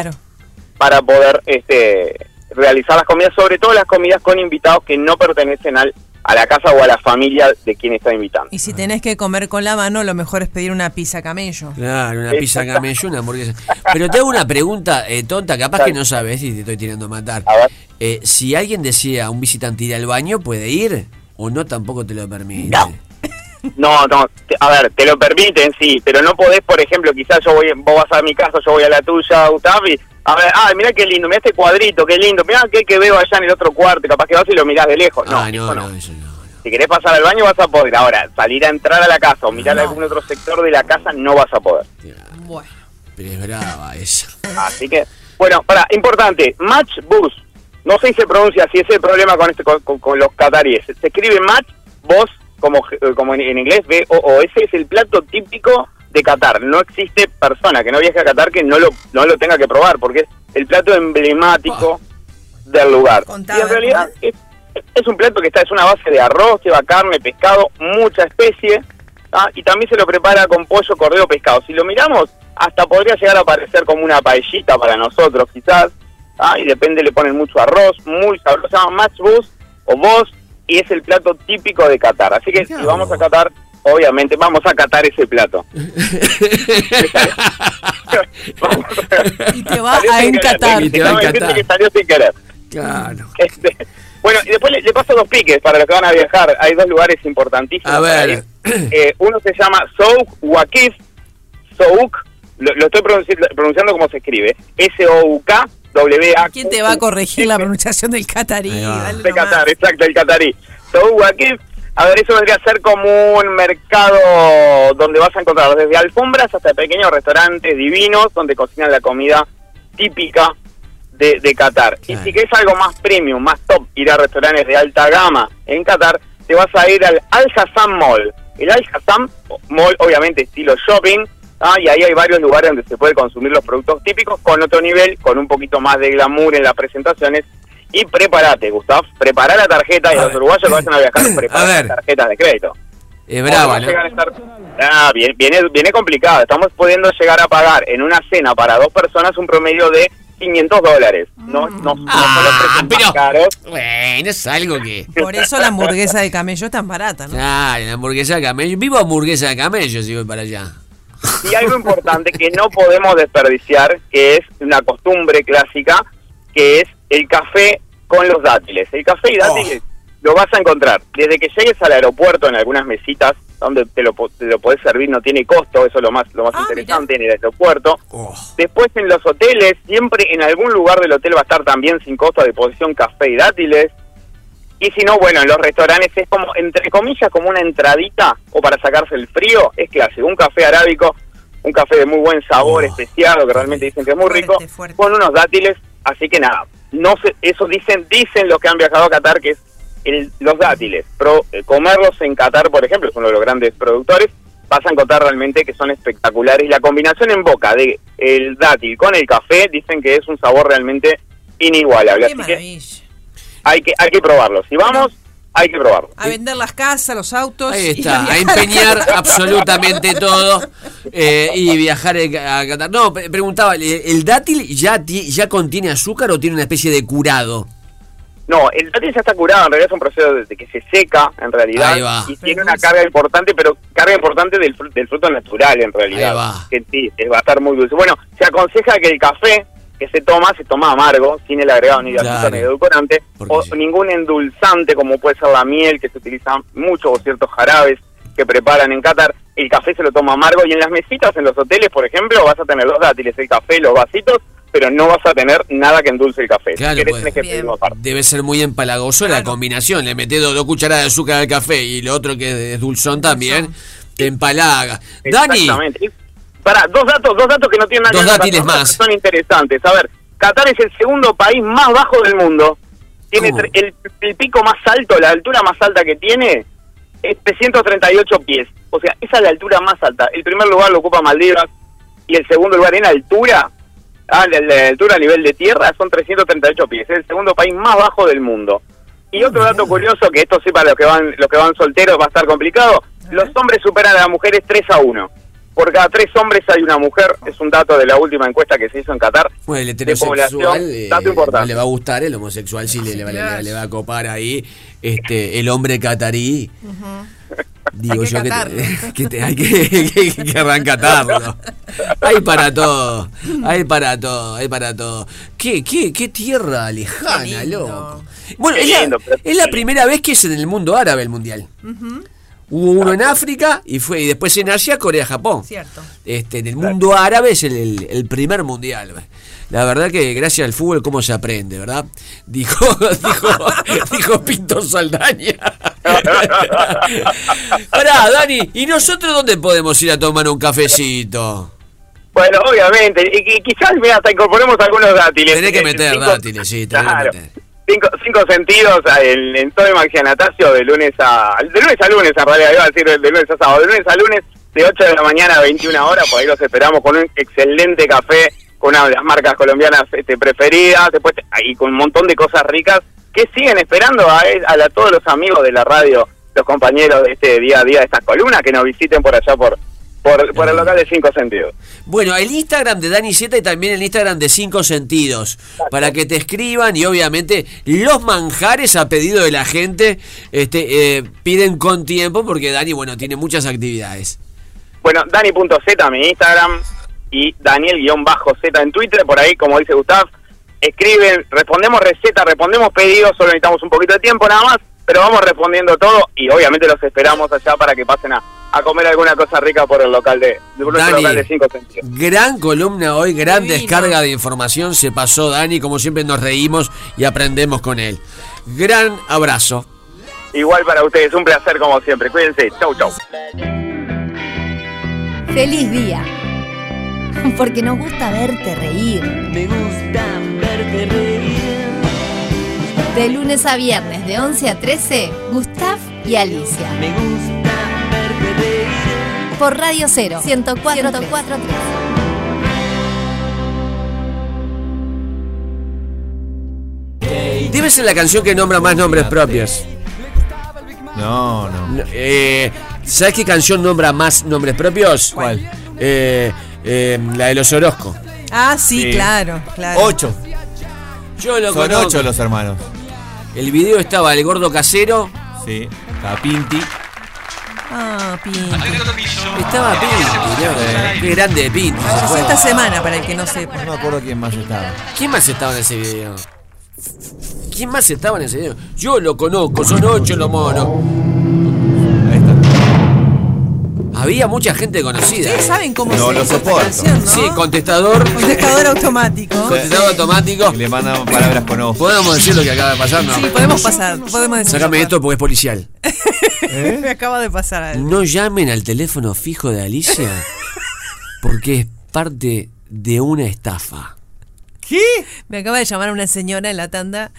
para poder este, realizar las comidas, sobre todo las comidas con invitados que no pertenecen al, a la casa o a la familia de quien está invitando. Y si tenés que comer con la mano, lo mejor es pedir una pizza camello. Claro, una pizza camello, una hamburguesa. Pero te hago una pregunta eh, tonta, capaz que no sabes y te estoy tirando a matar. Eh, si alguien decía un visitante ir al baño, ¿puede ir? ¿O no tampoco te lo permite? No, no, te- a ver, te lo permiten, sí, pero no podés, por ejemplo, quizás yo voy, vos vas a mi casa, yo voy a la tuya, Gustavo, y a ver, ay, mira qué lindo, mira este cuadrito, qué lindo, mira qué que veo allá en el otro cuarto, capaz que vas y lo mirás de lejos. No, Ah, no, no, no. eso no. Si querés pasar al baño vas a poder. Ahora, salir a entrar a la casa o mirar algún otro sector de la casa no vas a poder. Pero es brava esa. Así que, bueno, para, importante, Match Bus. No sé si se pronuncia así, ese es el problema con, este, con, con- con los cataríes. Se escribe Match Bus, como, eh, como en, en inglés, B-O-O. Ese es el plato típico de Qatar. No existe persona que no viaje a Qatar que no lo, no lo tenga que probar, porque es el plato emblemático del lugar. y en realidad es, es un plato que está, es una base de arroz, lleva carne, pescado, mucha especie, ¿ah? y también se lo prepara con pollo, cordero, pescado. Si lo miramos, hasta podría llegar a parecer como una paellita para nosotros, quizás, ¿ah? y depende, le ponen mucho arroz, muy sabroso, se llama matchbus o bos, y es el plato típico de Qatar. Así que si vamos a Qatar, obviamente vamos a catar ese plato. Y te va a encatar. decirte que salió sin querer. Claro. Este, bueno, y después le, le paso dos piques para los que van a viajar. Hay dos lugares importantísimos. A ver. Eh, uno se llama Souk Wakif. Souk, lo, lo estoy pronunci- pronunciando como se escribe. S-O-U-K. W-A. ¿Quién te va a corregir la pronunciación del catarí? De. Qatar, exacto, el catarí. A ver, eso vendría a ser como un mercado donde vas a encontrar desde alfombras hasta pequeños restaurantes divinos donde cocinan la comida típica de, de Qatar. Y si querés algo más premium, más top, ir a restaurantes de alta gama en Qatar, te vas a ir al Al Hassan Mall. El Al Hassan Mall, obviamente, estilo shopping, ¿ah? y ahí hay varios lugares donde se puede consumir los productos típicos con otro nivel, con un poquito más de glamour en las presentaciones. Y prepárate, Gustav, prepara la tarjeta y los uruguayos que vayan a viajar, prepara ver. las tarjetas de crédito. Es brava, ¿no? llegar a estar- Ah, bien, viene, viene complicado. Estamos pudiendo llegar a pagar en una cena para dos personas un promedio de 500 dólares. No, no, no Ah, son los precios más caros. Bueno, es algo que. Por eso la hamburguesa de camello es tan barata, ¿no? Claro, la hamburguesa de camello. Vivo hamburguesa de camello si voy para allá. Y algo importante que no podemos desperdiciar, que es una costumbre clásica, que es el café con los dátiles. El café y dátiles lo vas a encontrar desde que llegues al aeropuerto en algunas mesitas donde te lo, te lo podés servir, no tiene costo, eso es lo más, lo más interesante en el aeropuerto. Después en los hoteles, siempre en algún lugar del hotel va a estar también sin costo a disposición café y dátiles. Y si no, bueno, en los restaurantes es como, entre comillas, como una entradita o para sacarse el frío, es clásico. Un café arábico, un café de muy buen sabor, especiado, que realmente dicen que es muy rico, con unos dátiles. Así que nada, no sé, eso dicen dicen los que han viajado a Qatar, que es el- los dátiles. Pero eh, comerlos en Qatar, por ejemplo, es uno de los grandes productores, vas a encontrar realmente que son espectaculares. La combinación en boca de el dátil con el café, dicen que es un sabor realmente inigualable. Qué Así que maravilla. Hay que hay que probarlo. Si vamos, hay que probarlo. A vender las casas, los autos. Ahí y está, a empeñar absolutamente todo eh, y viajar a Qatar. No, pre- preguntaba, ¿el, dátil ya, ya contiene azúcar o tiene una especie de curado? No, el dátil ya está curado, en realidad es un proceso de, que se seca, en realidad, Ahí va. y tiene una carga importante, pero carga importante del, fru- del fruto natural, en realidad. Ahí va. Que sí, es- va a estar muy dulce. Bueno, se aconseja que el café que se toma, se toma amargo, sin el agregado ni de azúcar Claro. ni de edulcorante, o ningún endulzante, como puede ser la miel, que se utiliza mucho, o ciertos jarabes que preparan en Qatar. El café se lo toma amargo, y en las mesitas, en los hoteles, por ejemplo, vas a tener los dátiles, el café, los vasitos, pero no vas a tener nada que endulce el café. Claro, si querés, pues. aparte. Debe ser muy empalagoso la combinación. Le metés dos, dos cucharadas de azúcar al café y lo otro que es dulzón también, te empalaga. Dani, Para, dos datos, dos datos que no tienen nada Dos que ver más. que Son interesantes. A ver, Qatar es el segundo país más bajo del mundo. Tiene el, el pico más alto, la altura más alta que tiene es 338 pies. O sea, esa es la altura más alta. El primer lugar lo ocupa Maldivas y el segundo lugar en altura, ah, la, la altura a nivel de tierra son 338 pies. Es el segundo país más bajo del mundo. Y otro dato curioso, que esto sí para los que van los que van solteros va a estar complicado, los hombres superan a las mujeres 3 a 1. Por cada tres hombres hay una mujer, es un dato de la última encuesta que se hizo en Qatar. bueno, el de heterosexual población, eh, dato no importante. le va a gustar, el homosexual sí, le, le va- le- le va a copar ahí. Este, el hombre catarí, digo Hay que yo que, te- que te- hay que, que, que arrancatarlo. Hay para todo, hay para todo, hay para todo. ¿Qué, qué, qué tierra lejana, loco? Bueno, Qué es la, lindo, pero- es la primera vez que es en el mundo árabe el mundial. Hubo uno en África y fue y después en Asia, Corea, Japón. Cierto. Este, en el mundo árabe es el, el- el primer mundial. La verdad que gracias al fútbol cómo se aprende, ¿verdad? Dijo, dijo, dijo Pinto Saldaña. Pará, Dani, ¿y nosotros dónde podemos ir a tomar un cafecito? Bueno, obviamente, y, y quizás mira, hasta incorporemos algunos dátiles. Tenés que meter dátiles, sí, tenés Claro. que meter. Cinco, cinco sentidos ah, en, todo el Maxianatacio de lunes a de lunes a lunes en realidad iba a decir de lunes a sábado de lunes a lunes de 8 de la mañana a 21 horas por ahí los esperamos con un excelente café con una de las marcas colombianas este, preferidas después ahí con un montón de cosas ricas que siguen esperando a, a la- todos los amigos de la radio los compañeros de este día a día de estas columnas que nos visiten por allá por por, por el local de cinco sentidos. Bueno, el Instagram de Dani Z y también el Instagram de Cinco Sentidos, para que te escriban y obviamente los manjares a pedido de la gente este, eh, piden con tiempo porque Dani, bueno, tiene muchas actividades. Bueno, Dani.z mi Instagram y Daniel-Z en Twitter, por ahí, como dice Gustav, escriben, respondemos recetas, respondemos pedidos, solo necesitamos un poquito de tiempo nada más, pero vamos respondiendo todo y obviamente los esperamos allá para que pasen a, a comer alguna cosa rica por el local de, Dani. local de cinco sentidos. Gran columna hoy, gran Divino. descarga de información, se pasó Dani, como siempre nos reímos y aprendemos con él. Gran abrazo. Igual para ustedes, un placer como siempre. Cuídense, chau chau. ¡Feliz día! Porque nos gusta verte reír. Me gusta verte reír. De lunes a viernes, de 11 a 13, Gustav y Alicia. Me gusta. Por Radio 0, 104, 104 Debe ser la canción que nombra más nombres propios. No, no. Eh, ¿Sabes qué canción nombra más nombres propios? ¿Cuál? Eh, eh, la de los Orozco. Ah, sí, Sí. claro, claro. Ocho. Yo lo Son conozco. ocho los hermanos. El video estaba el gordo casero. Sí. Capinti. Ah, Pinti. Estaba Pinti, ¿no? Qué grande fue. esta semana, para el que no sepa. No me acuerdo quién más estaba. ¿Quién más estaba en ese video? ¿Quién más estaba en ese video? Yo lo conozco, son ocho los monos. Había mucha gente conocida. Ustedes saben cómo No se lo soporto. canción, ¿no? Sí, contestador. Contestador automático. Contestador automático. Y le mandan palabras con ojo. ¿Podemos decir lo que acaba de pasar? No. Sí, podemos pasar, podemos decir. Sácame esto porque es policial. Me acaba de pasar algo. No llamen al teléfono fijo de Alicia porque es parte de una estafa. ¿Qué? Me acaba de llamar una señora en la tanda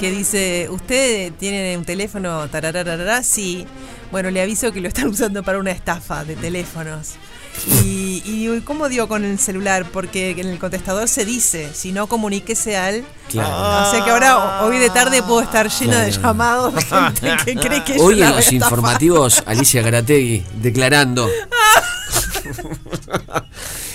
que dice, ¿usted tiene un teléfono tarararara? Sí. Bueno, le aviso que lo están usando para una estafa de teléfonos. Y, y digo, ¿y cómo dio con el celular? Porque en el contestador se dice, si no comuníquese al... Claro. O sea que ahora, hoy de tarde, puedo estar llena de Claro. llamados de gente que cree que Hoy en los informativos, Alicia Garategui declarando.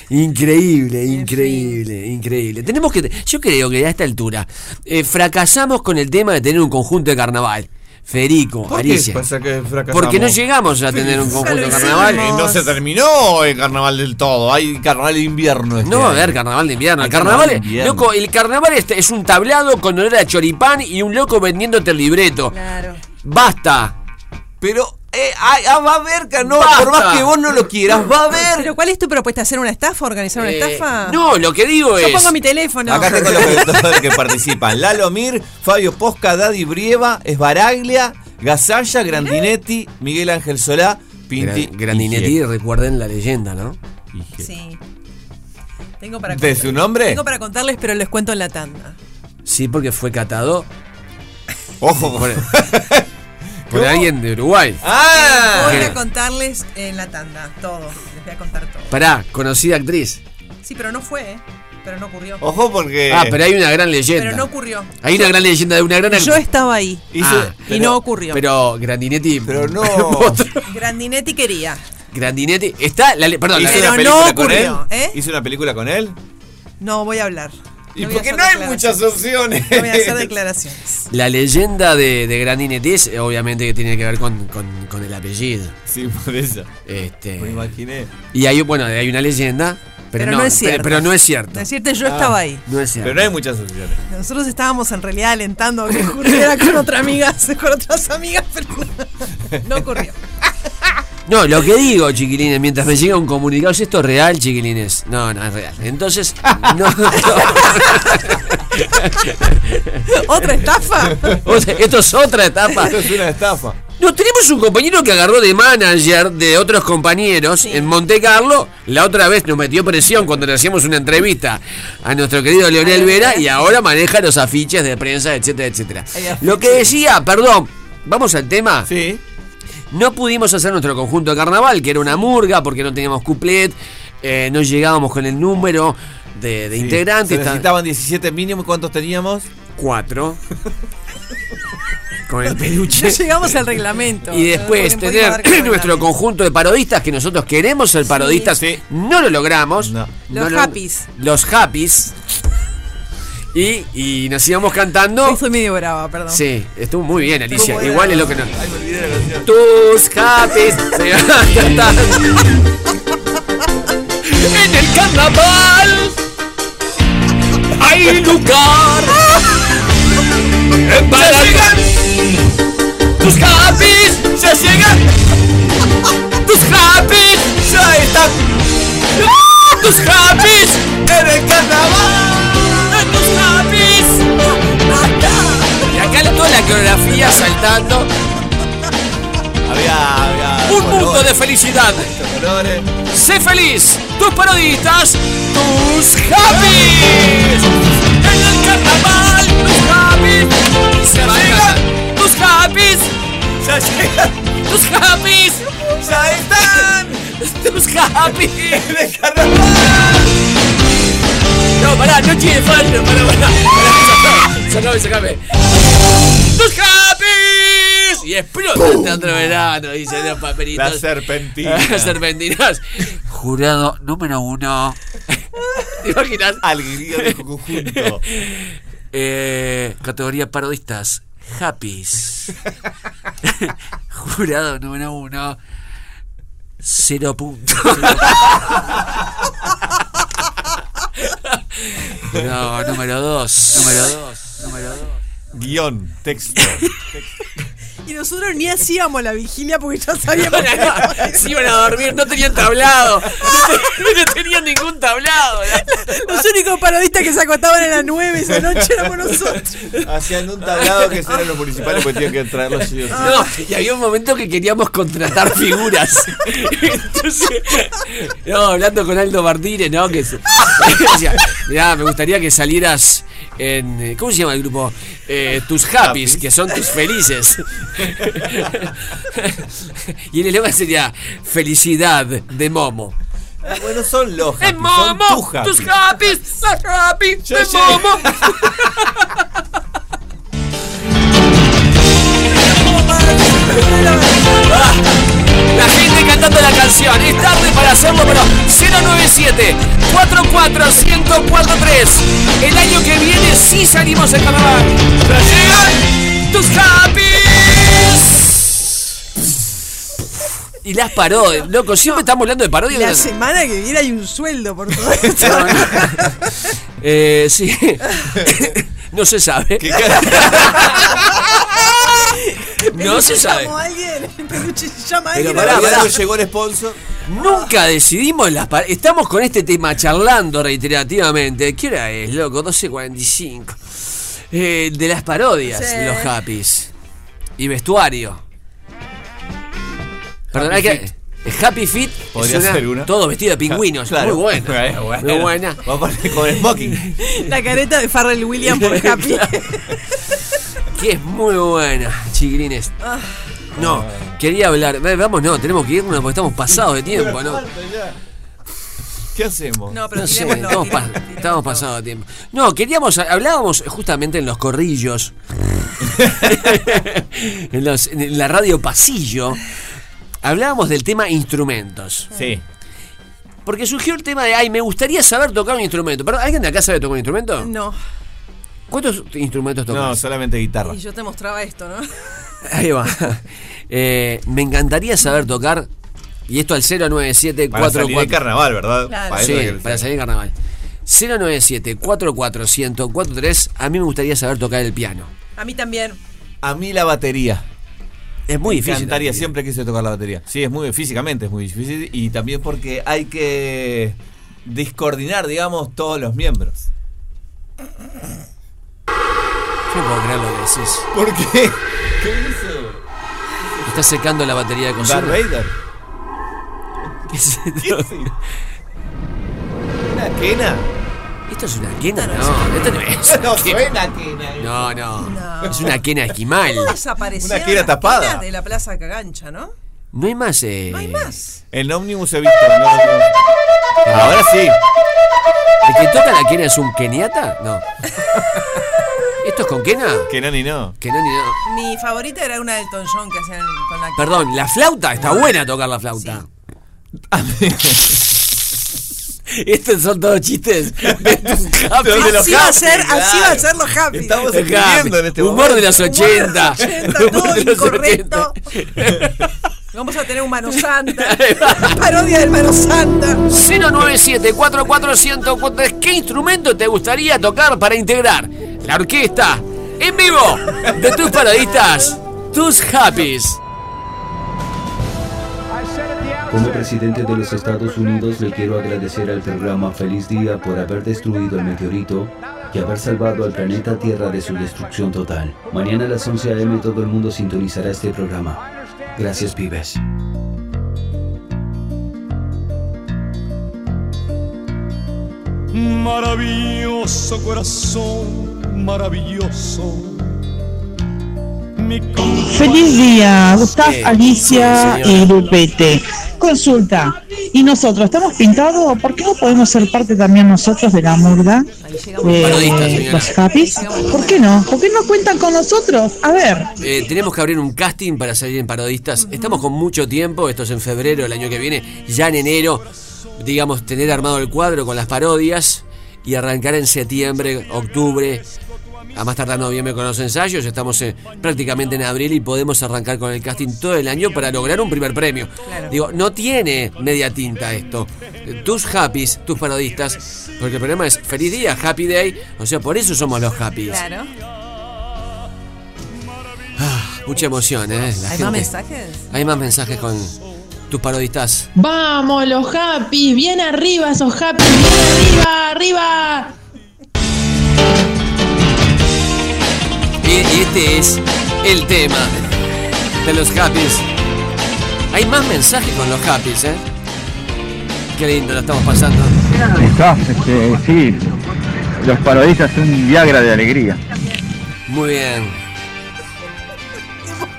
Increíble, increíble, increíble. Tenemos que. Yo creo que a esta altura eh, fracasamos con el tema de tener un conjunto de carnaval. Federico, ¿Por qué pasa que fracasamos? Porque no llegamos a tener un conjunto de carnaval. Eh, No se terminó el carnaval del todo. Hay carnaval de invierno. este No va a haber carnaval de invierno. El Hay carnaval, carnaval de invierno. loco, el carnaval este es un tablado con olor a choripán y un loco vendiéndote el libreto. Claro. Basta. Pero eh, ah, ah, va a haber, que no, Basta. por más que vos no lo quieras, va a haber. Pero ¿cuál es tu propuesta? ¿Hacer una estafa? ¿Organizar una Eh, estafa? no, lo que digo Yo es. pongo mi teléfono. Acá tengo los que, participan. Lalo Mir, Fabio Posca, Daddy Brieva, Esbaraglia, Gasalla, Grandinetti, Miguel Ángel Solá, Pinti. Gra- Grandinetti, recuerden la leyenda, ¿no? Sí. Tengo para ¿De su nombre? Tengo para contarles, pero les cuento en la tanda. Sí, porque fue catado Ojo. por, alguien de Uruguay. ¡Ah! Voy a contarles en la tanda, todo. Les voy a contar todo. Pará, conocida actriz. Sí, pero no fue, ¿eh? Pero no ocurrió. Ojo porque. Ah, pero hay una gran leyenda. Pero no ocurrió. Hay una gran leyenda de una gran Yo estaba ahí. Ah, y pero- no ocurrió. Pero Grandinetti. Pero no. Grandinetti quería. Grandinetti. Está. La, perdón, la- ¿Hizo Pero una no película con él? ocurrió, ¿eh? ¿Hizo una película con él? No voy a hablar. Y porque no hay muchas opciones. No voy a hacer declaraciones. la leyenda de, de eh, obviamente que tiene que ver con, con- con el apellido. Sí, por eso. Este, Me imaginé. y hay, bueno, hay una leyenda. Pero, Pero no es cierto. Pero, no es cierto. Decirte, yo Ah. estaba ahí. No es cierto. Pero no hay muchas opciones. Nosotros estábamos en realidad alentando a que ocurriera con otra amiga, con otras amigas, pero no, no ocurrió. No, lo que digo, chiquilines, mientras me llega un comunicado, ¿es esto real, chiquilines? No, no es real. Entonces, no. ¿Otra estafa? O sea, esto es otra etapa. Esto es una estafa. No, tenemos un compañero que agarró de manager de otros compañeros en Monte Carlo. La otra vez nos metió presión cuando le hacíamos una entrevista a nuestro querido Leonel Vera y ahora maneja los afiches de prensa, etcétera, etcétera. Lo que decía, perdón, vamos al tema. Sí. No pudimos hacer nuestro conjunto de carnaval, que era una murga, porque no teníamos cuplet, eh, no llegábamos con el número de, de Sí. integrantes. Se ta- necesitaban 17 mínimo. ¿Cuántos teníamos? Cuatro. con el No peluche. llegamos al reglamento. Y después tener nuestro conjunto de parodistas, que nosotros queremos ser parodistas, no lo logramos. Los No lo-. Los Happies. Y, y nos íbamos cantando. Soy medio brava, perdón. Sí, estuvo muy bien, Alicia. Igual es lo que no. Ay, me olvidé de la canción. Tus Happies se van a cantar. En el carnaval hay lugar para tus Happies se llegan. Había, había. Un mundo de felicidad. colores. Sé feliz, tus parodistas, tus Happies. En el carnaval, tus Happies. Se llegan, tus Happies. Ya llegan. Tus Happies. Ya están. Tus Happies. En el carnaval. No, pará, no tiene fallo, pará, pará. pará, Sacame, sacame. ¡Tus Happies! Y explota este otro verano, dicen los papelitos. La serpentina. Las serpentinas. Jurado número uno. ¿Te imaginas? Alegría de conjunto. Eh, categoría parodistas. Happies. Jurado número uno. Cero puntos. No, número dos. Número dos. Número dos. Guión, texto. Y nosotros ni hacíamos la vigilia porque ya sabíamos que Se iban a dormir, no tenían tablado. No, no tenían ningún tablado. los únicos parodistas que se acostaban a las 9 esa noche éramos nosotros. Hacían un tablado que eran los municipales porque tenían que traerlos sí. No, y había un momento que queríamos contratar figuras. Entonces, no, hablando con Aldo Martínez, ¿no? Que decía, mirá, me gustaría que salieras en. ¿Cómo se llama el grupo? Eh, tus Happies, que son tus felices. y el eslogan sería Felicidad de Momo. Bueno, son los ¡Es happy, Momo! tus happy. ¡Tus Happies! ¡Las llegué. Momo! La gente cantando la canción. Es tarde para hacerlo, pero 097 44 1043 El año que viene sí salimos en carnaval. ¡Ya llegan tus Happies! Y las paró, loco, siempre estamos hablando de parodias. La semana que viene hay un sueldo por todo esto. Eh, sí. no se sabe. No se sabe. Llamó a alguien, el peluche llama a Pero alguien. pará, a ver. pará. llegó el sponsor. Nunca decidimos las par- Estamos con este tema charlando reiterativamente. ¿Qué hora es, loco? 12.45. Eh, de las parodias Sí. de los Happys. Y vestuario. Perdón, hay que. es Happy Fit Podría una- ser una. Todo vestido de pingüinos. Claro. Muy buena. Bueno, bueno. Muy buena. Vamos a poner con smoking. La careta de Farrell Williams por Happy. Que es muy buena, chiquilines. Ah. No, quería hablar. Vamos, no, tenemos que irnos porque estamos pasados de tiempo, ¿no? ¿Qué hacemos? No, pero No sé, estamos, pa- tirémoslo. estamos pasados de tiempo. No, queríamos, hablábamos justamente en los corrillos, en, los- en la radio pasillo, hablábamos del tema instrumentos. Sí. Porque surgió el tema de, ay, me gustaría saber tocar un instrumento. Pero, ¿alguien de acá sabe tocar un instrumento? No. ¿Cuántos instrumentos No, tocas? solamente guitarra. Y yo te mostraba esto, ¿no? Ahí va. Eh, me encantaría saber tocar, y esto al 097 Para salir de carnaval, ¿verdad? Claro. Para Sí, para salir en carnaval. 097 44 1043 A mí me gustaría saber tocar el piano. A mí también. A mí la batería. Es muy Me difícil. encantaría, siempre quise tocar la batería. Sí, es muy físicamente es muy difícil y también porque hay que descoordinar, digamos, todos los miembros. Yo no puedo creer lo que decís. ¿Por qué? ¿Qué hizo? Está secando la batería de cocina. Darth Vader. ¿Qué es esto? ¿Qué es? ¿Una quena? ¿Esto es una quena? No, esto no es. No suena quena. No, no. No. Es una quena esquimal. ¿Cómo desaparecieron Una quena tapada. de la Plaza Cagancha, no? No hay más. Eh... No hay más. En Omnibus he visto. no, no. Ahora sí. ¿El que toca la quena es un keniata? No. ¿Esto es con quena? Quena ni no. Quena ni no. Mi favorita era una de Elton John que hacían con la Perdón, la flauta. Está buena tocar la flauta. Estos son todos chistes de tus happy. De los Así va a ser, así va a ser los happy. Estamos escribiendo en este Humor momento. de los 80. Humor todo de los incorrecto. 80. Vamos a tener un Mano Santa. parodia del Mano Santa. 097 441043 ¿Qué instrumento te gustaría tocar para integrar la orquesta en vivo de tus parodistas, tus Happys? Como presidente de los Estados Unidos le quiero agradecer al programa Feliz Día por haber destruido el meteorito y haber salvado al planeta Tierra de su destrucción total. Mañana a las 11 a.m. todo el mundo sintonizará este programa. Gracias, pibes. Maravilloso corazón, maravilloso. Feliz día, Gustav, Sí, Alicia y Lupete. Consulta, ¿y nosotros estamos pintados? ¿Por qué no podemos ser parte también nosotros de la De señora. los Happys. ¿Por qué no? ¿Por qué no cuentan con nosotros? A ver. Eh, tenemos que abrir un casting para salir en parodistas. Estamos con mucho tiempo, esto es en febrero del año que viene, ya en enero, digamos, tener armado el cuadro con las parodias y arrancar en septiembre, octubre, a más tardar noviembre con los ensayos. Estamos eh, prácticamente en abril y podemos arrancar con el casting todo el año para lograr un primer premio. Claro. Digo, no tiene media tinta esto. Tus happys, tus parodistas, porque el programa es Feliz Día, Happy Day, o sea, por eso somos los happys. Claro. Mucha emoción, ¿eh? La ¿Hay gente- más mensajes? Hay más mensajes con tus parodistas. Vamos, los Happys, bien arriba esos Happys, bien arriba, arriba. Y, y este es el tema de los Happys. Hay más mensajes con los Happys, ¿eh? Qué lindo lo estamos pasando. Quizás, este, sí, los parodistas son un Viagra de alegría. Muy bien.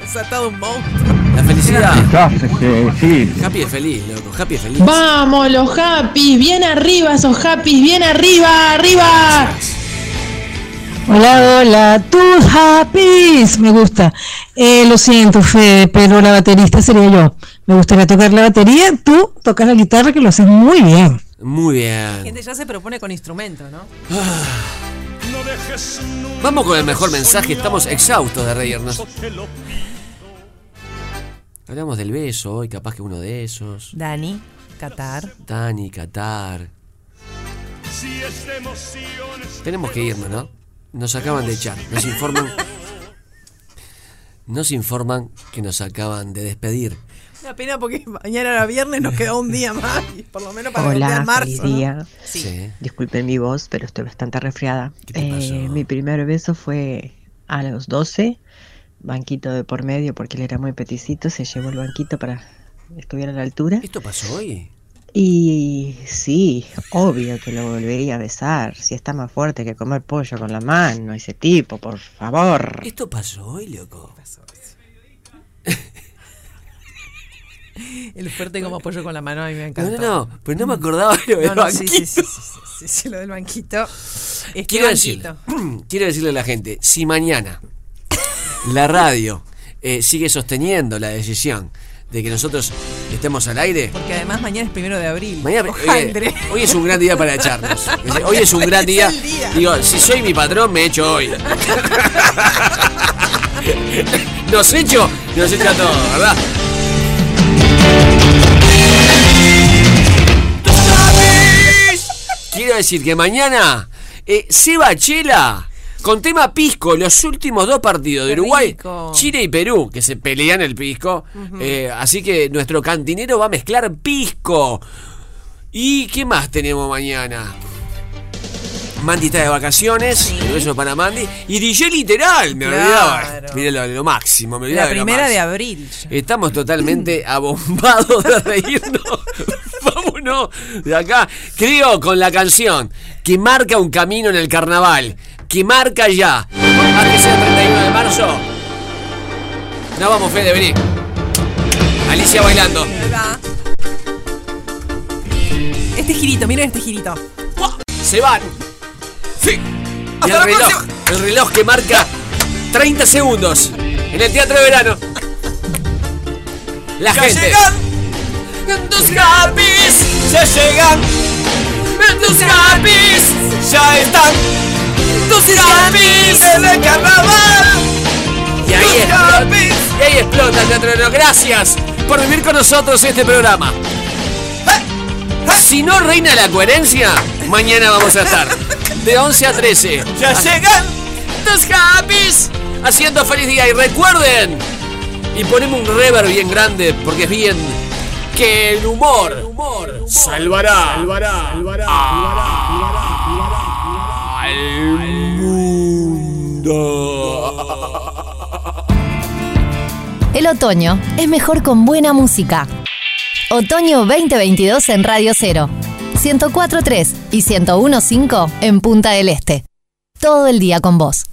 Desatado un monstruo. La felicidad. Quizás, este, sí, Happy es feliz, loco. Happy es feliz. Vamos, los Happys, bien arriba esos Happys, bien arriba, arriba. Hola, hola, tus happys. Me gusta. Eh, lo siento, Fede, pero la baterista sería yo. Me gustaría tocar la batería, tú tocas la guitarra que lo haces muy bien. Muy La bien. gente ya se propone con instrumento, ¿no? Vamos con el mejor mensaje. Estamos exhaustos de reírnos. Hablamos del beso hoy, capaz que uno de esos. Dani, Qatar. Dani, Qatar. Tenemos que irnos, ¿no? Nos acaban de echar, nos informan. nos informan que nos acaban de despedir. Una pena porque mañana era viernes, nos quedó un día más, y por lo menos para Hola, el marzo. feliz ¿no? día. Sí. Disculpen mi voz, pero estoy bastante resfriada. Eh, mi primer beso fue a los 12, banquito de por medio, porque él era muy peticito, se llevó el banquito para que estuviera a la altura. ¿Esto pasó hoy? Y sí, obvio que lo volvería a besar, si está más fuerte que comer pollo con la mano, ese tipo, por favor. ¿Esto pasó hoy, loco? El fuerte como apoyo con la mano, a mí me No, encanta. no, no, pero no me acordaba de lo del No, no, sí, banquito. sí, sí, sí, sí, sí, lo del banquito. Este Quiero, decir, banquito. quiero decirle a la gente, si mañana la radio eh, sigue sosteniendo la decisión de que nosotros estemos al aire, Porque además mañana es primero de abril. mañana, eh, hoy es un gran día para echarnos. Hoy es un gran día. Digo, si soy mi patrón, me echo hoy. Nos echo, nos echa todo, ¿verdad? Quiero decir que mañana eh, Seba Chela con tema Pisco, los últimos dos partidos de Uruguay, rico. Chile y Perú, que se pelean el Pisco. Eh, así que nuestro cantinero va a mezclar Pisco. ¿Y qué más tenemos mañana? Mandy está de vacaciones, un beso para Mandy. Y DJ literal, me Claro. olvidaba. Mira lo, lo máximo, me olvidaba La primera de abril. Estamos totalmente abombados de reírnos. Vámonos de acá. Creo con la canción que marca un camino en el carnaval. Que marca ya. Más que sea el 31 de marzo. No vamos, Fede, vení. Alicia bailando. Este girito, miren este girito. Se van. Sí. Y el reloj, el reloj que marca 30 segundos en el Teatro de Verano. La Ya gente. llegan. tus happys Ya llegan, tus happys ya están tus happys en el carnaval. y ahí explota, y ahí explota el Teatro de Verano. Gracias por vivir con nosotros este programa. Si no reina la coherencia, mañana vamos a estar de 11 a 13. Ya llegan. tus happys haciendo feliz día y recuerden y ponemos un reverb bien grande porque es bien que el humor, salvará, al El otoño es mejor con buena música. Otoño 2022 en Radio 0. 104.3 y 101.5 en Punta del Este. Todo el día con vos.